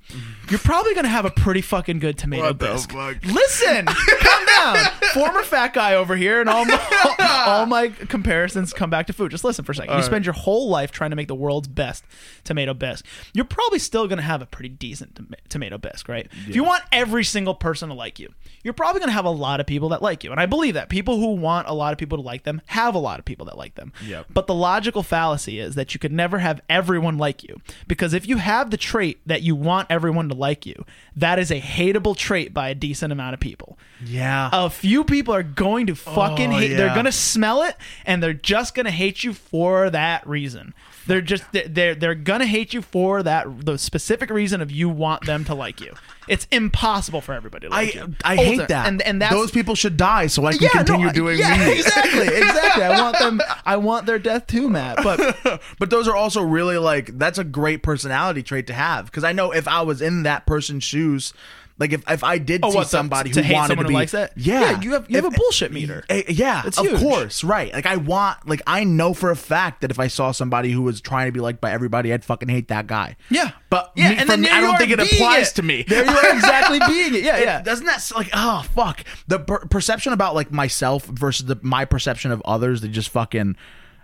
you're probably gonna have a pretty fucking good tomato What bisque. Listen, calm down. Former fat guy over here, and all my, all my comparisons come back to food. Just listen for a second. you spend your whole life trying to make the world's best tomato bisque. You're probably still gonna have a pretty decent tom- tomato bisque, right? If you want every single person to like you, you're probably gonna have a lot of people that like you, and I believe that people who want a lot of people to like them have a lot of people that like them. Yep. But the logical fallacy is that you could never have everyone like you because if you have the trait that you want everyone to like you, that is a hateable trait by a decent amount of people Yeah. a few people are going to fucking Oh, hate. They're gonna smell it, and they're just gonna hate you for that reason. They're just they're- they're gonna hate you for that the specific reason of you want them to like you. It's impossible for everybody to like I you. I hate that. and and that's those people should die so I can yeah, continue doing yeah, me. exactly, exactly. I want them. I want their death too, Matt. But but those are also really like that's a great personality trait to have because I know if I was in that person's shoes, like if, if I did see Oh, to- somebody to who hate wanted someone to who be likes that? yeah, Yeah, you have- you have a bullshit meter. Eh, yeah, It's of huge. course, right? Like I want, like I know for a fact that if I saw somebody who was trying to be liked by everybody, I'd fucking hate that guy. yeah, But yeah, me- and then me, I don't think it applies it. to me. There you are exactly being it. Yeah, It- yeah. Doesn't that like oh fuck the per- perception about like myself versus the my perception of others? They just fucking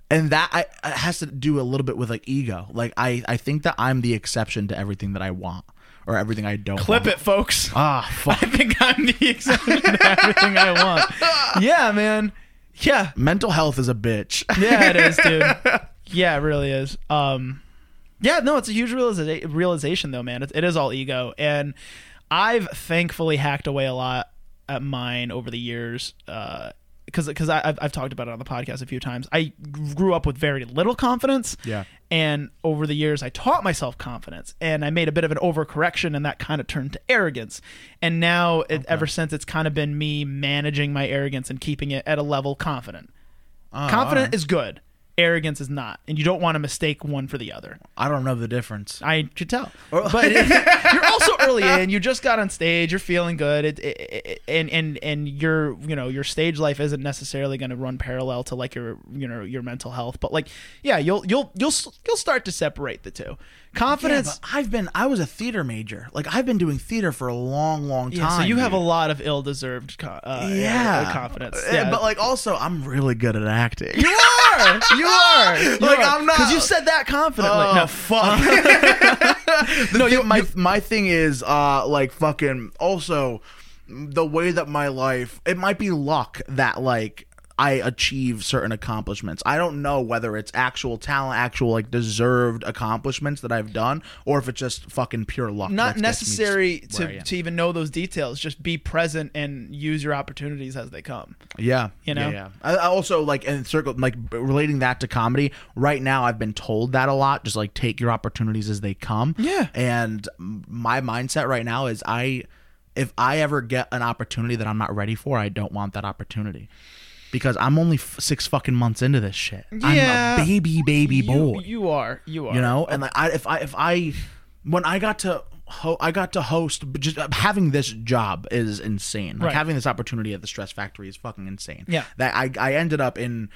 and that I has to do a little bit with like ego. Like I I think that I'm the exception to everything that I want or everything I don't. Clip want. it, folks. Ah fuck. I think I'm the exception to everything I want. Yeah, man. Yeah. Mental health is a bitch. Yeah, it is, dude. Yeah, it really is. Um, yeah, no, it's a huge realiza- realization, though, man. It, it is all ego, and I've thankfully hacked away a lot at mine over the years. Uh, because because I've I've talked about it on the podcast a few times. I grew up with very little confidence. Yeah. And over the years, I taught myself confidence, and I made a bit of an overcorrection, and that kind of turned to arrogance. And now, it, ever since, it's kind of been me managing my arrogance and keeping it at a level confident. Ah. Confident alright. is good. Arrogance is not, and you don't want to mistake one for the other. I don't know the difference. I could tell, but you're also early in. You just got on stage. You're feeling good, it, it, it- and and and your you know your stage life isn't necessarily going to run parallel to like your you know your mental health. But like, yeah, you'll you'll you'll you'll start to separate the two. Confidence. but I've been I was a theater major. Like I've been doing theater for a long, long time. Yeah, so you have a lot of ill-deserved uh, yeah confidence. Yeah, but like also I'm really good at acting. you are, you are, Like, I'm not- because you said that confidently. Oh. No, fuck! no, you, my my thing is uh like fucking also the way that my life it might be luck that like I achieve certain accomplishments. I don't know whether it's actual talent, actual like deserved accomplishments that I've done, or if it's just fucking pure luck. not that necessary just where I to, to even know those details. Just be present and use your opportunities as they come. Yeah, You know? Yeah, yeah. I, I also like and circle like relating that to comedy. Right now, I've been told that a lot. Just like take your opportunities as they come. Yeah. And my mindset right now is I, if I ever get an opportunity that I'm not ready for, I don't want that opportunity. Because I'm only f- six fucking months into this shit. Yeah. I'm a baby, baby boy. You, you are. You are. you know and like I, if i if i when i got to ho- i got to host just uh, having this job is insane like Right. having this opportunity at the stress factory is fucking insane Yeah. that i i ended up in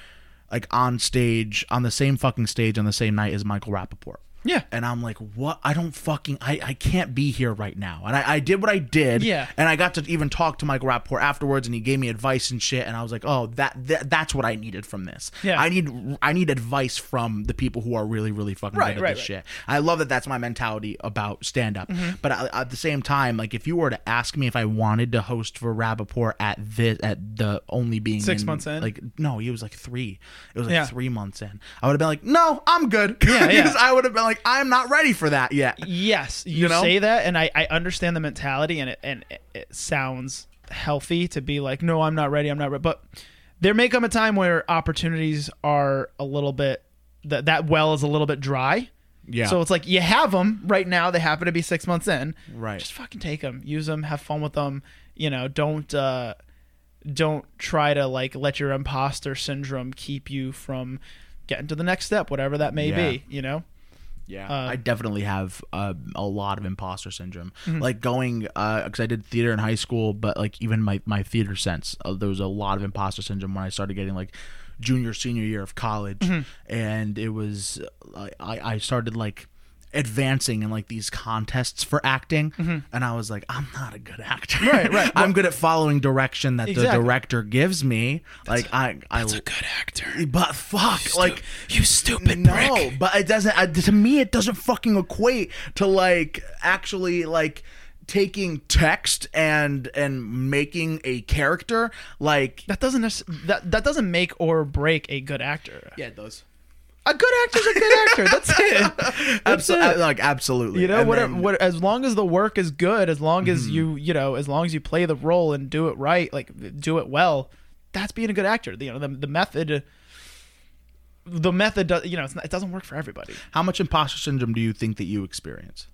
like on stage on the same fucking stage on the same night as michael rappaport Yeah. and I'm like, what? I don't fucking, I, I can't be here right now. And I, I did what I did. Yeah. And I got to even talk to Michael Rappaport afterwards, and he gave me advice and shit. And I was like, oh, that, that that's what I needed from this. Yeah. I need I need advice from the people who are really really fucking Right, good at right, this right. shit. I love that that's my mentality about stand up. Mm-hmm. But I, at the same time, like if you were to ask me if I wanted to host for Rappaport at this at the only being Six months in? like no, he was like three. It was like Yeah. three months in. I would have been like, no, I'm good. Yeah, yeah. Because I would have been like, I'm not ready for that yet. Yes, you, You know? say that, and I, I understand the mentality, and it and it, it sounds healthy to be like, no, I'm not ready, I'm not ready. But there may come a time where opportunities are a little bit that that well is a little bit dry. Yeah. So it's like you have them right now. They happen to be six months in. Right. Just fucking take them, use them, have fun with them. You know, don't uh, don't try to like let your imposter syndrome keep you from getting to the next step, whatever that may Yeah. be. You know. Yeah, Uh, I definitely have uh, a lot of imposter syndrome. Mm-hmm. Like going because I did theater in high school, but like even my my theater sense, uh, there was a lot of imposter syndrome when I started getting like junior senior year of college, Mm-hmm. and it was uh, I I started like advancing in like these contests for acting and I was like I'm not a good actor. Mm-hmm. Right, right. I'm good at following direction that the director gives me. like I I good actor. but fuck like You stupid no, but it doesn't. Uh, to me, it doesn't fucking equate to like actually like taking text and and making a character like. That doesn't that that doesn't make or break a good actor. Yeah, it does. A good actor's a good actor. That's it. That's Absolutely, it. like absolutely. You know, And whatever, then- what, as long as the work is good, as long as Mm-hmm. you, you know, as long as you play the role and do it right, like do it well, that's being a good actor. You know, the, the method, the method, does, you know, it's not, it doesn't work for everybody. How much imposter syndrome do you think that you experience?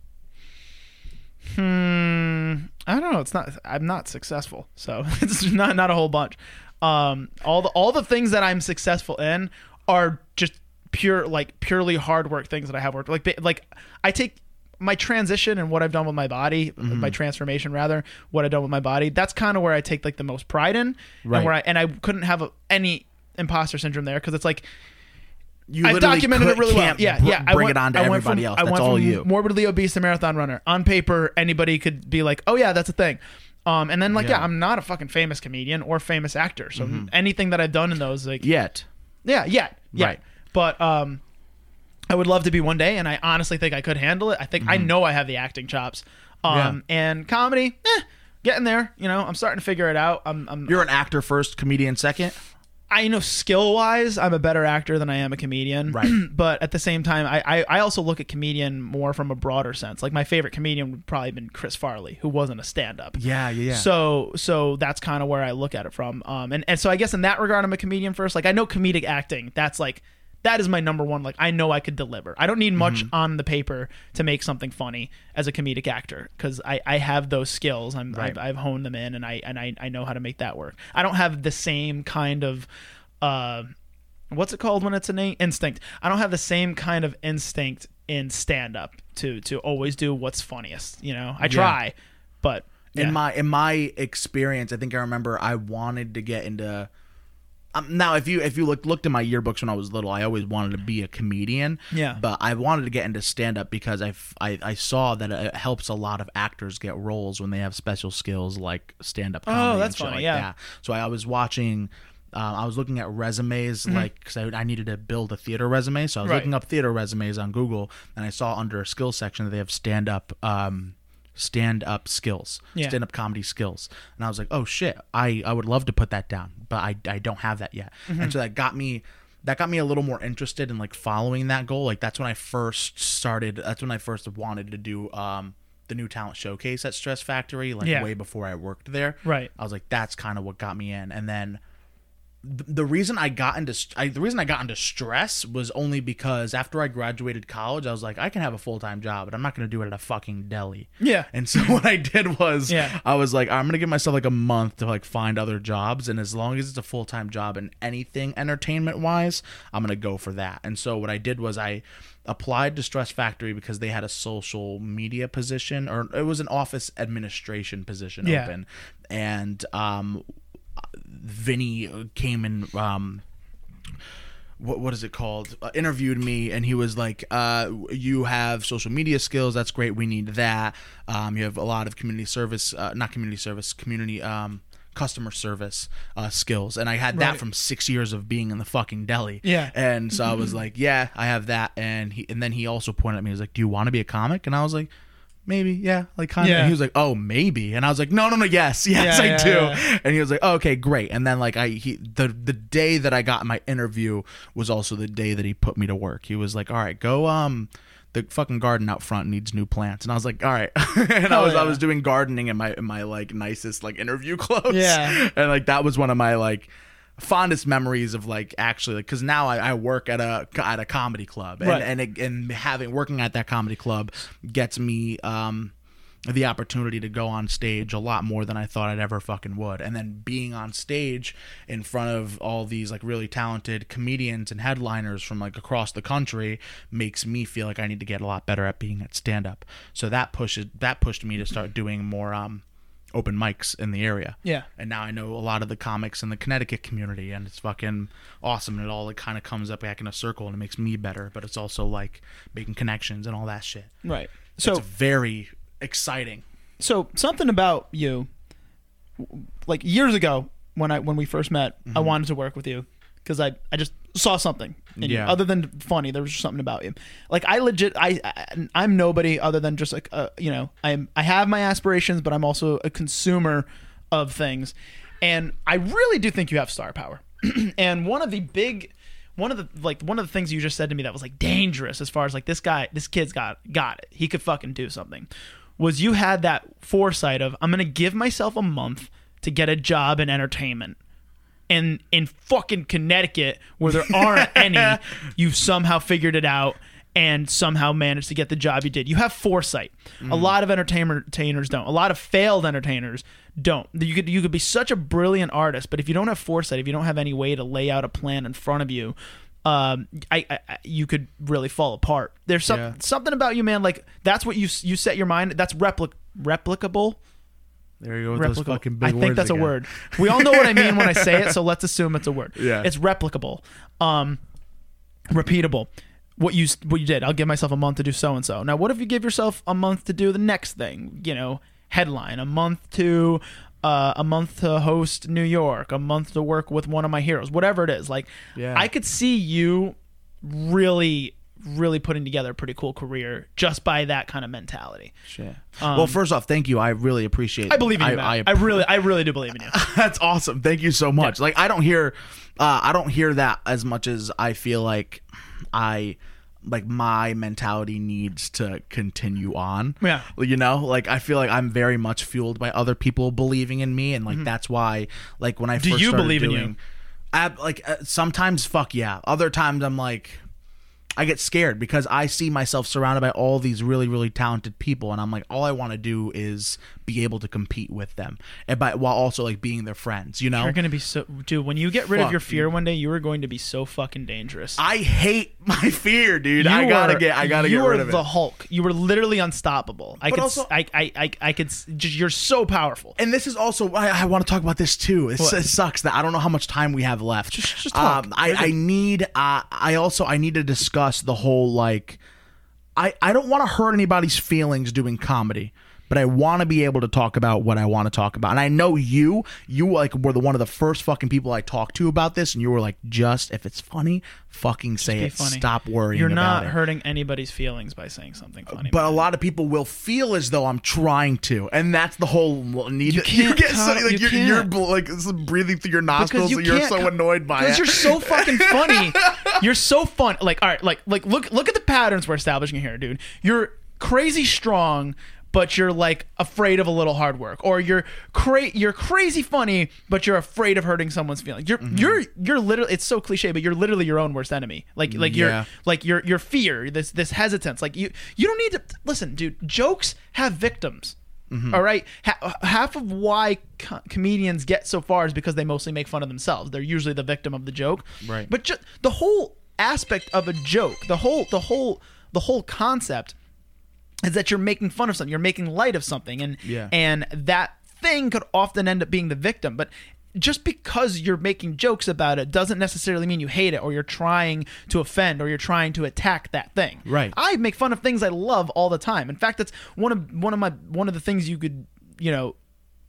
Hmm, I don't know. It's not. I'm not successful, so it's not not a whole bunch. Um, all the all the things that I'm successful in are just pure like purely hard work things that I have worked like like I take my transition and what I've done with my body, Mm-hmm. my transformation rather, what I've done with my body. That's kind of where I take like the most pride in, Right. and where I and I couldn't have a, any imposter syndrome there because it's like You I documented it really well. Yeah, br- yeah. I Bring went- it on to I went everybody from- else. I went all from you. Morbidly obese to marathon runner. On paper, anybody could be like, "Oh yeah, that's a thing." Um, and then like, yeah. Yeah. Mm-hmm. I'm not a fucking famous comedian or famous actor. So anything that I've done in those, like, Yet. yeah, yeah, yeah. Right. But um, I would love to be one day, and I honestly think I could handle it. I think I know I have the acting chops. Um, and comedy, eh, getting there. You know, I'm starting to figure it out. I'm, I'm You're an actor first, comedian second. I know skill wise, I'm a better actor than I am a comedian. Right. but at the same time, I, I, I also look at comedian more from a broader sense. Like my favorite comedian would probably have been Chris Farley, who wasn't a stand up. Yeah, yeah, yeah. So so that's kind of where I look at it from. Um and, and so I guess in that regard I'm a comedian first. Like I know comedic acting, that's like that is my number one. Like I know I could deliver. I don't need much Mm-hmm. on the paper to make something funny as a comedic actor because I, I have those skills. I'm Right. I've, I've honed them in and I and I, I know how to make that work. I don't have the same kind of uh what's it called when it's an instinct. I don't have the same kind of instinct in stand up to to always do what's funniest. You know, I try, but yeah. in my in my experience, I think I remember I wanted to get into. Um, now, if you if you looked looked at my yearbooks when I was little, I always wanted to be a comedian. Yeah. But I wanted to get into stand up because I I saw that it helps a lot of actors get roles when they have special skills like stand up. Oh, that's funny, yeah. that. So I was watching. Um, I was looking at resumes, like because I, I needed to build a theater resume. So I was Mm-hmm. Right. looking up theater resumes on Google, and I saw under a skills section that they have stand up, um, stand up skills, Yeah. stand up comedy skills, and I was like, oh shit, I I would love to put that down, but I I don't have that yet, Mm-hmm. and so that got me. That got me a little more interested in like following that goal. Like that's when I first started. That's when I first wanted to do um, the new talent showcase at Stress Factory. Like Yeah. way before I worked there. Right. I was like, that's kind of what got me in. And then th- the reason I got into I, the reason I got into stress was only because after I graduated college, I was like, I can have a full time job, but I'm not going to do it at a fucking deli. Yeah. And so what I did was, Yeah. I was like, I'm going to give myself like a month to like find other jobs, and as long as it's a full time job and anything entertainment wise, I'm going to go for that. And so what I did was I applied to Stress Factory because they had a social media position, or it was an office administration position Yeah. open, and um, Vinny came and um what what is it called? Uh, interviewed me and he was like, uh, "You have social media skills. That's great. We need that. Um, you have a lot of community service, uh, not community service, community um, customer service uh, skills." And I had that from six years of being in the fucking deli. Yeah. And so I was like, "Yeah, I have that." And he and then he also pointed at me. He was like, "Do you want to be a comic?" And I was like. Maybe, yeah, like kind of. Yeah. He was like, "Oh, maybe," and I was like, "No, no, no, yes, yes, Yeah, I yeah, do." yeah. and he was like, oh, "Okay, great." And then like I he the the day that I got my interview was also the day that he put me to work. He was like, "All right, go um the fucking garden out front needs new plants." And I was like, "All right." and I Hell was I yeah. was doing gardening in my in my like nicest like interview clothes. Yeah. And like that was one of my like fondest memories of like actually like because now I, I work at a at a comedy club and Right. and it, and having working at that comedy club gets me um the opportunity to go on stage a lot more than I thought I'd ever fucking would. And then being on stage in front of all these like really talented comedians and headliners from like across the country makes me feel like I need to get a lot better at being at stand up. So that pushes that pushed me to start doing more um open mics in the area. Yeah. And now I know a lot of the comics in the Connecticut community and it's fucking awesome and it all like kind of comes up back in a circle and it makes me better, but it's also like making connections and all that shit. Right. So it's very exciting. so something about you like years ago when I when we first met, I mm-hmm. wanted to work with you because I I just saw something in you. Yeah. Other than funny, there was just something about you. Like I legit I, I I'm nobody other than just like uh, you know I'm I have my aspirations, but I'm also a consumer of things, and I really do think you have star power. and one of the big one of the like one of the things you just said to me that was like dangerous as far as like this guy this kid's got got it he could fucking do something was you had that foresight of i'm gonna give myself a month to get a job in entertainment and in fucking connecticut where there aren't any you've somehow figured it out and somehow managed to get the job you did you have foresight a lot of entertainers don't a lot of failed entertainers don't you could you could be such a brilliant artist but if you don't have foresight if you don't have any way to lay out a plan in front of you um, I, I, I you could really fall apart. There's some, Yeah. something about you, man. Like that's what you you set your mind. That's replic replicable. There you go with those Replicable. fucking big I think words that's again. a word. We all know what I mean when I say it, so let's assume it's a word. Yeah. it's replicable. Um, repeatable. What you what you did? I'll give myself a month to do so and so. Now, what if you give yourself a month to do the next thing? You know, headline. A month to uh, a month to host New York. A month to work with one of my heroes. Whatever it is. Like, Yeah. I could see you really, really putting together a pretty cool career just by that kind of mentality. Shit. Um, well, first off, thank you. I really appreciate. I believe in you, I. I, I, really, I really do believe in you. that's awesome. Thank you so much. Like I don't hear, uh, I don't hear that as much as I feel like I, like my mentality needs to continue on. Yeah. You know, like I feel like I'm very much fueled by other people believing in me, and like that's why, like when I Mm-hmm. Do you believe in you? doing, ab- like uh, sometimes fuck yeah. Other times I'm like. I get scared because I see myself surrounded by all these really, really talented people, and I'm like, all I want to do is be able to compete with them, and by while also like being their friends. You know, You're gonna be so, dude. When you get rid of your fear one day, you are going to be so fucking dangerous. I hate my fear, dude. I gotta are- get, I gotta you get rid of the it. Hulk. You were literally unstoppable. I But could, also- I, I, I, I could. s- Just, you're so powerful. and this is also I, I want to talk about this too. It's, it sucks that I don't know how much time we have left. Just- just talk. Um, I, I need. Uh, I also I need to discuss the whole like. I I don't want to hurt anybody's feelings doing comedy. But I want to be able to talk about what I want to talk about, and I know you, you like were the one of the first fucking people I talked to about this, and you were like, "Just if it's funny, fucking say it. funny. Stop worrying." You're not it. hurting anybody's feelings by saying something funny. but a lot of people will feel as though I'm trying to, and that's the whole need. You can't get so, like you you're, you're can't. like breathing through your nostrils, you so you're so annoyed by it. because you're so fucking funny. you're so fun. Like, all right, like, like, look, look at the patterns we're establishing here, dude. You're crazy strong, but you're like afraid of a little hard work, or you're cra- you're crazy funny, but you're afraid of hurting someone's feelings. You're you're you're literally it's so cliche, but you're literally your own worst enemy. Like like Yeah. you're like your your fear, this this hesitance. Like you you don't need to listen, dude. Jokes have victims. Mm-hmm. All right, ha- half of why co- comedians get so far is because they mostly make fun of themselves. They're usually the victim of the joke. Right. But ju- the whole aspect of a joke, the whole the whole the whole concept is that you're making fun of something, you're making light of something, and Yeah. and that thing could often end up being the victim. But just because you're making jokes about it doesn't necessarily mean you hate it or you're trying to offend or you're trying to attack that thing. Right. I make fun of things I love all the time. In fact, that's one of one of my one of the things you could you know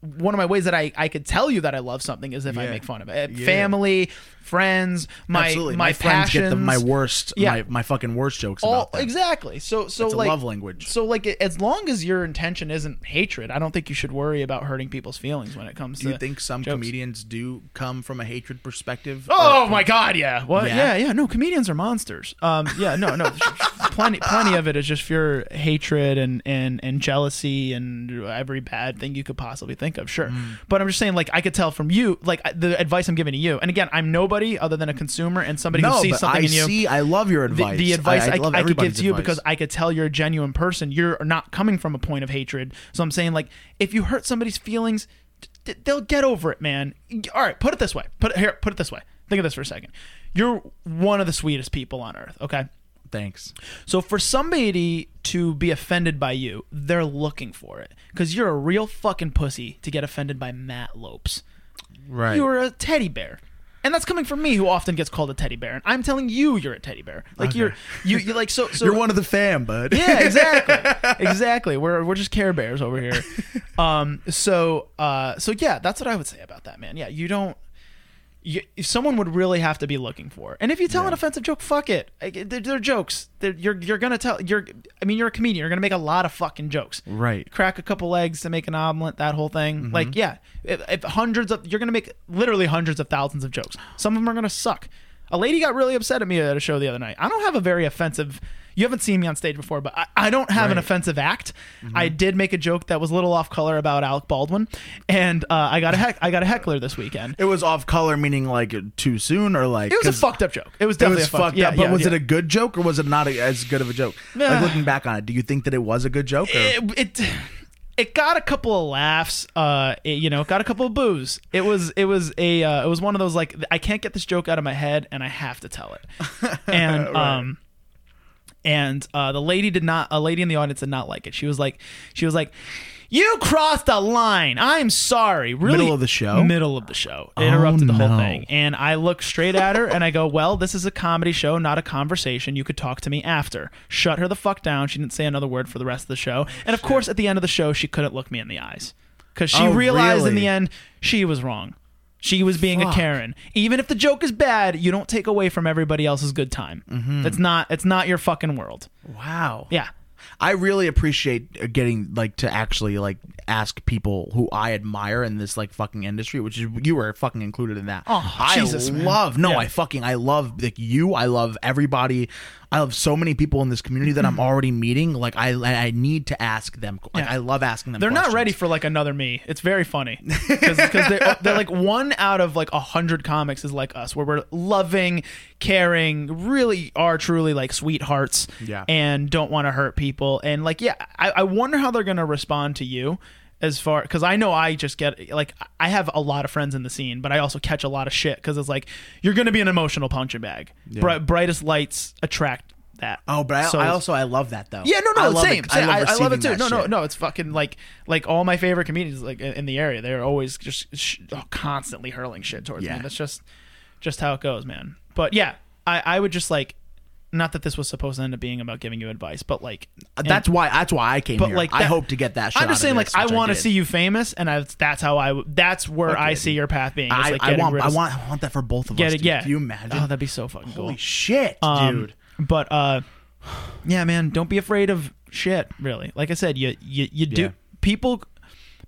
one of my ways that I, I could tell you that I love something is if I make fun of it. Yeah. Family, friends, my Absolutely. my, friends get the, my worst, Yeah. my, my fucking worst jokes All, about them. exactly. So so It's a like love language. So like as long as your intention isn't hatred, I don't think you should worry about hurting people's feelings when it comes Do to you think some jokes. comedians do come from a hatred perspective? Oh Or- my god, yeah. What? Yeah? Yeah. yeah, No, comedians are monsters. Um, yeah, no, no. plenty, plenty of it is just pure hatred and and and jealousy and every bad thing you could possibly think of. Sure, Mm. but I'm just saying, like, I could tell from you, like, the advice I'm giving to you. And again, I'm nobody other than a consumer and somebody No, who sees something I in you. see. I love your advice. the advice I, love I, could give to you advice. because I could tell you're a genuine person. You're not coming from a point of hatred. So I'm saying, like, if you hurt somebody's feelings, they'll get over it, man. All right, put it this way. Put it here. Put it this way. Think of this for a second. You're one of the sweetest people on earth. Okay. Thanks. So for somebody to be offended by you, they're looking for it because you're a real fucking pussy to get offended by Matt Lopes. Right. You're a teddy bear. And that's coming from me, who often gets called a teddy bear. And I'm telling you, you're a teddy bear. Like you're, you, you like so. so You're one of the fam, bud. yeah, exactly, exactly. We're we're just Care Bears over here. Um, so uh, so yeah, that's what I would say about that, man. Yeah, you don't. You, if someone would really have to be looking for, and if you tell an offensive joke, fuck it. Like, They're, they're jokes. They're, you're you're gonna tell. You're. I mean, you're a comedian. You're gonna make a lot of fucking jokes. Right. Crack a couple eggs to make an omelet. That whole thing. Mm-hmm. Like, yeah. If, if hundreds of you're gonna make literally hundreds of thousands of jokes. Some of them are gonna suck. A lady got really upset at me at a show the other night. I don't have a very offensive. You haven't seen me on stage before, but I, I don't have an offensive act. I did make a joke that was a little off color about Alec Baldwin, and uh, I got a heck, I got a heckler this weekend. It was off color, meaning like too soon, or like It was a fucked up joke. It was It definitely was a fucked, fucked yeah, up, but yeah, was yeah. it a good joke or was it not a, as good of a joke? like Nah. looking back on it, do you think that it was a good joke? It, it it got a couple of laughs uh it, you know got a couple of boos it was it was a uh, it was one of those like i can't get this joke out of my head and i have to tell it and um and uh the lady did not a lady in the audience did not like it she was like she was like you crossed a line. I'm sorry. Really, Middle of the show? Middle of the show. It interrupted the whole thing. And I look straight at her and I go, Well, this is a comedy show, not a conversation. You could talk to me after. Shut her the fuck down. She didn't say another word for the rest of the show. And of course, at the end of the show, she couldn't look me in the eyes. Because she Oh, realized in really? the end she was wrong. She was being a Karen. Even if the joke is bad, you don't take away from everybody else's good time. Mm-hmm. It's not it's not your fucking world. Wow. Yeah. I really appreciate getting like to actually like ask people who I admire in this like fucking industry, which is you were fucking included in that. Oh, I Jesus, man. love no, Yeah. I fucking I love like you. I love everybody. I have so many people in this community that I'm mm-hmm. already meeting. Like I I need to ask them. Like Yeah. I love asking them. They're not ready for like another me. It's very funny because they're, they're like one out of like a hundred comics is like us, where we're loving, caring, really are truly like sweethearts, Yeah. and don't want to hurt people. And like, yeah, I, I wonder how they're gonna respond to you. As far because I know I just get like I have a lot of friends in the scene, but I also catch a lot of shit because it's like you're gonna be an emotional punching bag. Bri- brightest lights attract that. Oh, but I, So- I also I love that though. yeah, no, I no, love same. it. same. I, I love it too. No, no, shit. no. It's fucking like like all my favorite comedians like in in the area. They're always just sh- oh, constantly hurling shit towards Yeah. me. That's just just how it goes, man. But yeah, I I would just like not that this was supposed to end up being about giving you advice, but like and- That's why that's why I came but here. like I hope to get that. Shit I'm just saying, of like I want to see you famous, and I, that's how I That's where I see your path being. I, like I want rid I want I want that for both of get us. it. dude. Yeah. Can you imagine? Oh, that'd be so fucking cool. Holy shit, Um, dude. But uh, yeah, man, don't be afraid of shit. Really, like I said, you you you do Yeah. people.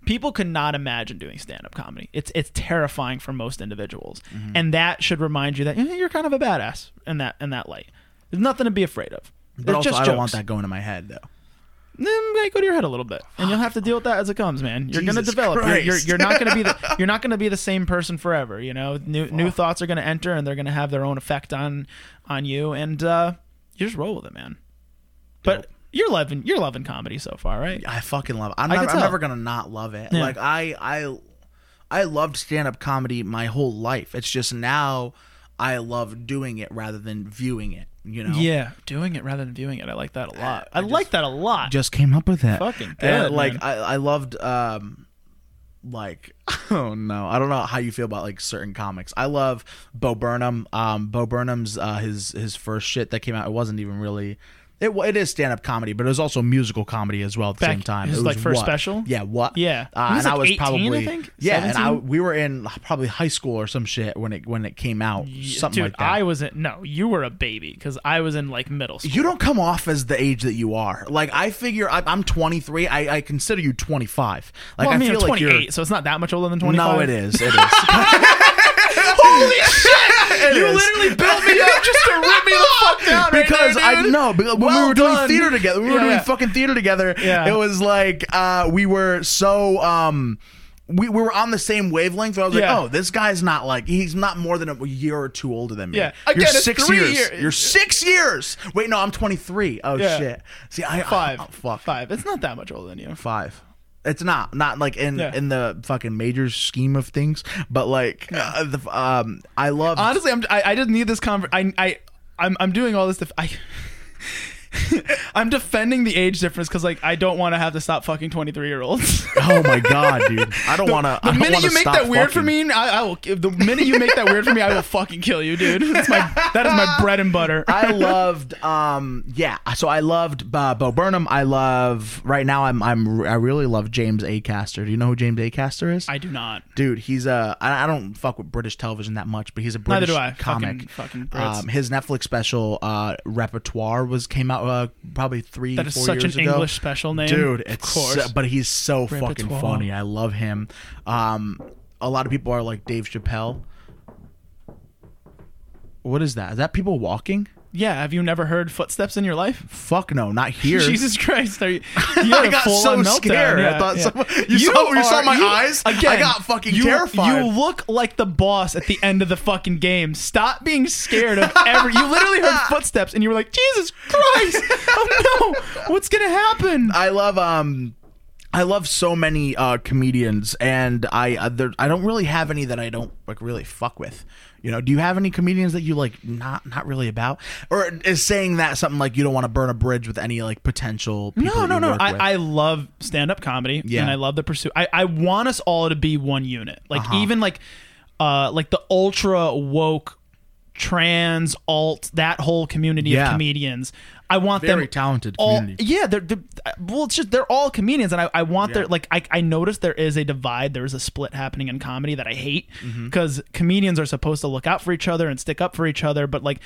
People could not imagine doing stand-up comedy. It's it's terrifying for most individuals, Mm-hmm. and that should remind you that eh, you're kind of a badass in that in that light. There's nothing to be afraid of. But also, just I don't want that going in my head though. then go to your head a little bit, and you'll have to deal with that as it comes, man. You're gonna develop. You're, you're, you're not gonna be the you're not gonna be the same person forever. You know, new new thoughts are gonna enter, and they're gonna have their own effect on on you, and uh, you just roll with it, man. But you're loving you're loving comedy so far, right? I fucking love it. I'm, I never, I'm never gonna not love it. Yeah. Like I I I loved stand up comedy my whole life. It's just now I love doing it rather than viewing it. You know. Yeah, doing it rather than viewing it. I like that a lot. I, I just- like that a lot. Just came up with that. Fucking And, good, like man. I I loved um like oh no i don't know how you feel about like certain comics i love bo burnham um bo burnham's uh his his first shit that came out it wasn't even really it, it is stand-up comedy but it was also musical comedy as well at the Back- same time his, it was like, first What? special? yeah what Yeah. uh, was, and i was 18, I probably think? yeah and I, we were in probably high school or some shit when it when it came out something Dude, like that I was in no, you were a baby because I was in like middle school. you don't come off as the age that you are. Like I figure I, I'm 23. I, I consider you 25. Like well, I I, mean, feel I'm like 28, you're. so it's not that much older than 25. No, it is. It is. Holy shit! you is. literally built me up just to rip me the fuck down right because there, I know because when we Well were doing done. theater together, we were Yeah, doing yeah. fucking theater together. Yeah. It was like uh, we were so um we, we were on the same wavelength. I was Yeah. like, oh, this guy's not like he's not more than a year or two older than me. Yeah. you're Again, it's six three years. year- You're six years. Wait, no, I'm 23. Oh Yeah. shit. See, I Five. Oh, fuck. Five. It's not that much older than you. Five. It's not not like in Yeah. in the fucking major scheme of things, but like uh, the um I love Honestly, I'm, I, I just need this conver- I, I, I'm, I'm doing all this. stuff. I, I'm defending the age difference because like I don't want to have to stop fucking 23 year olds. Oh my god, dude! I don't want to. The minute you make that weird for me, I, I will. The minute you make that weird for me, I will fucking kill you, dude. That's my that is my bread and butter. I loved, um, yeah. So I loved uh, Bo Burnham. I love right now. I'm, I'm, I really love James Acaster. Do you know who James Acaster is? I do not. Dude, he's a. I I don't fuck with British television that much, but he's a Neither British do I. comic. Fucking- fucking um, his Netflix special, uh, repertoire was came out uh, probably three, That is four such years an ago. English special name, dude. Of It's course. so- but he's so fucking funny. I love him. Um, a lot of people are like Dave Chappelle. What is that? Is that people walking? Yeah. Have you never heard footsteps in your life? Fuck no, not here. Jesus Christ! Are you, you I got so scared. I thought yeah. someone- you saw- you saw my eyes? Again, I got fucking you, terrified. You look like the boss at the end of the fucking game. Stop being scared of every. You literally heard footsteps and you were like, Jesus Christ! Oh no! What's gonna happen? I love um I love so many uh comedians and I uh, there, I don't really have any that I don't like really fuck with. You know, do you have any comedians that you like not not really about? Or is saying that something like you don't want to burn a bridge with any like potential people No, no, no. I? I love stand up comedy Yeah. and I love the pursuit. I, I want us all to be one unit. Like Uh-huh. even like uh like the ultra woke trans alt that whole community Yeah. of comedians. I want them Very them talented all, community. Yeah, they're, they're well. It's just they're all comedians, and I, I want their like I I noticed there is a divide. There is a split happening in comedy that I hate Mm-hmm. because comedians are supposed to look out for each other and stick up for each other, but like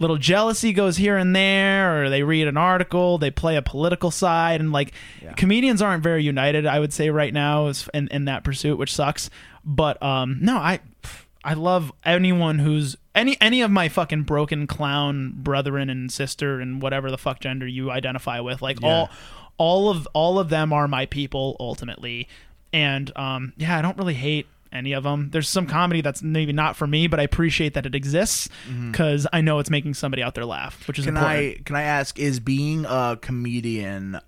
little jealousy goes here and there, or they read an article, they play a political side, and like comedians aren't very united. I would say right now is in in that pursuit, which sucks. But um, no, I. I love anyone who's any any of my fucking broken clown brethren and sister and whatever the fuck gender you identify with. Like all all of all of them are my people ultimately. And um yeah, I don't really hate any of them. There's some comedy that's maybe not for me, but I appreciate that it exists because I know it's making somebody out there laugh, which is can important. I can I ask is being a comedian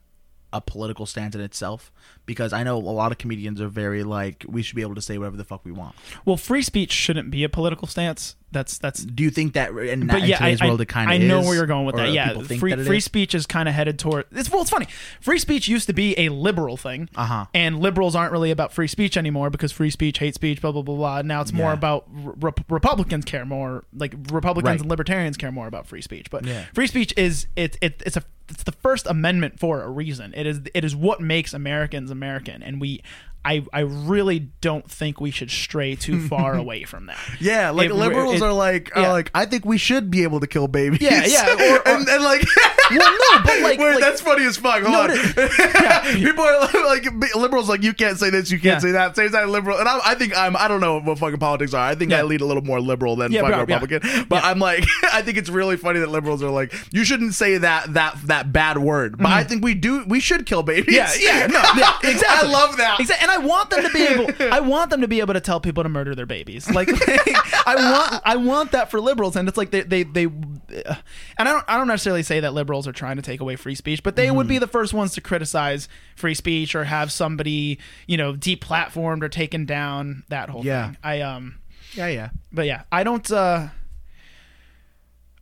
a political stance in itself? Because I know a lot of comedians are very like we should be able to say whatever the fuck we want. well, free speech shouldn't be a political stance. That's that's Do you think that in, but yeah, I, today's I, world it kind of I is? know where you're going with that. Yeah, free that free is? speech is kind of headed toward. It's well, it's funny. Free speech used to be a liberal thing, Uh-huh. and liberals aren't really about free speech anymore because free speech, hate speech, blah blah blah blah. Now it's more about re- Republicans care more, like Republicans Right. and libertarians care more about free speech. But Yeah. free speech is it, it it's a it's the First Amendment for a reason. It is it is what makes Americans American, and we. I I really don't think we should stray too far away from that. Yeah, like It- liberals it- are like are yeah. like I think we should be able to kill babies. Yeah, yeah, or- or- and, and like Well, no, but like, Wait, like- that's funny as fuck. Hold No, on. it People are like, liberals like you can't say this, you can't Yeah. say that. Same side liberal, and I, I think I'm I don't know what fucking politics are. I think I lead a little more liberal than Yeah, fucking yeah. Republican. But I'm like I think it's really funny that liberals are like you shouldn't say that that that bad word. But I think we do we should kill babies. Mm-hmm. Yeah, yeah, no, yeah, exactly. I love that. Exactly, and I want them to be able. I want them to be able to tell people to murder their babies. Like, I want, I want that for liberals, and it's like they, they, they, uh, and I don't, I don't necessarily say that liberals are trying to take away free speech, but they would be the first ones to criticize free speech or have somebody, you know, deplatformed or taken down. That whole Yeah. thing. I um, Yeah, yeah. but yeah, I don't. uh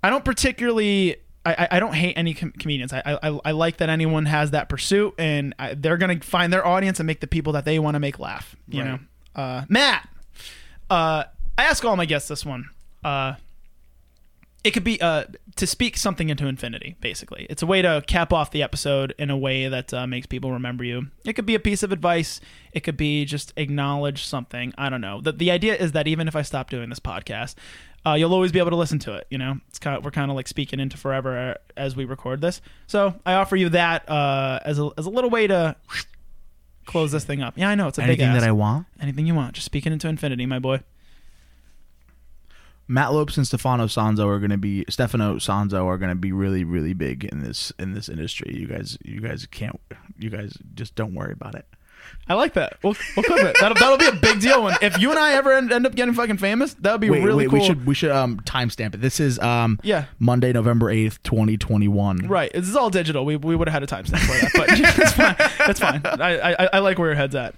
I don't particularly. I, I- don't hate any com- comedians. I, I I like that anyone has that pursuit, and I, they're gonna find their audience and make the people that they want to make laugh. You Right. know, uh, Matt. Uh, I ask all my guests this one. Uh, it could be uh, to speak something into infinity. Basically, it's a way to cap off the episode in a way that uh, makes people remember you. It could be a piece of advice. It could be just acknowledge something. I don't know. The the idea is that even if I stop doing this podcast, uh, you'll always be able to listen to it. You know, it's kind of, we're kind of like speaking into forever uh, as we record this. So I offer you that uh, as a as a little way to close this thing up. Yeah, I know it's a big Anything that I want. Anything you want, just speaking into infinity, my boy. Matt Lopes and Stefano Sanzo are going to be Stefano Sanzo are going to be really really big in this in this industry. You guys you guys can't you guys just don't worry about it. I like that. We'll, we'll clip it. That'll, that'll be a big deal. When if you and I ever end, end up getting fucking famous, that would be Wait, really wait, cool. we should we should um timestamp it. This is um Yeah. Monday, November eighth, twenty twenty one. Right. This is all digital. We, we would have had a timestamp for that, but that's fine. That's fine. I, I, I like where your head's at.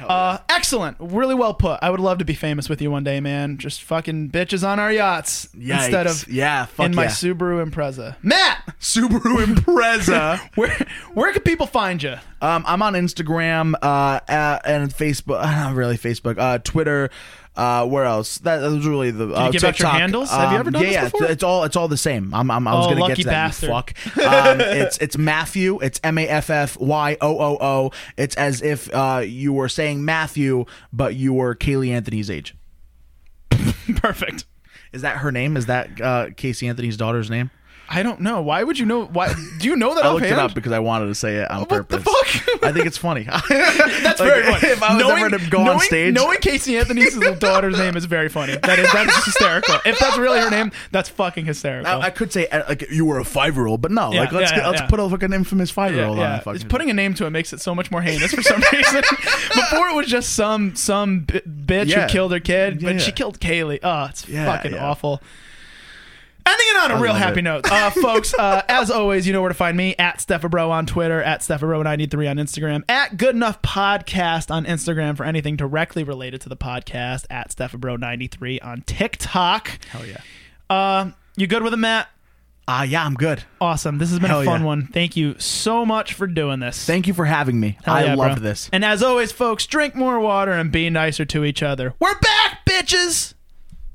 Uh, excellent. Really well put. I would love to be famous with you one day, man. Just fucking bitches on our yachts instead of yeah, fuck in my yeah. Subaru Impreza. Matt, Subaru Impreza. where where can people find you? um, I'm on Instagram uh, uh, and Facebook. Not really Facebook. Uh, Twitter. Uh, where else? That, that was really the. uh, give out your TikTok. handles? Have you Um, ever done yeah, this yeah, before? It's, it's all it's all the same. I'm, I'm, I was Oh, gonna get to that. bastard. You fuck. Um, it's it's Matthew. It's M A F F Y O O O. It's as if uh, you were saying Matthew, but you were Caylee Anthony's age. Perfect. Is that her name? Is that uh, Casey Anthony's daughter's name? I don't know. Why would you know? Why do you know that I looked offhand? it up because I wanted to say it on What the purpose. fuck? I think it's funny. That's Like, very funny. If I was knowing, ever to go on knowing- stage, knowing Casey Anthony's daughter's name is very funny. That is that's hysterical. If that's really her name, that's fucking hysterical. I, I could say uh, like you were a five year old, but no, Yeah, like let's yeah, get, let's yeah. put a fucking infamous five year old on It's putting a name to it makes it so much more heinous for some reason. Before it was just some some b- bitch Yeah. who killed her kid, Yeah. but she killed Caylee. Oh, it's Yeah, fucking yeah. awful. Ending it on a real happy it. note, uh, folks. Uh, as always, you know where to find me at Steffabro on Twitter, at Steffabro93 on Instagram, at Good Enough Podcast on Instagram for anything directly related to the podcast, at Steffabro93 on TikTok. Hell yeah. Uh, you good with it, Matt? Ah, yeah, I'm good. Awesome. This has been Hell a fun yeah. one. Thank you so much for doing this. Thank you for having me. Hell I yeah, loved bro. this. And as always, folks, drink more water and be nicer to each other. We're back, bitches!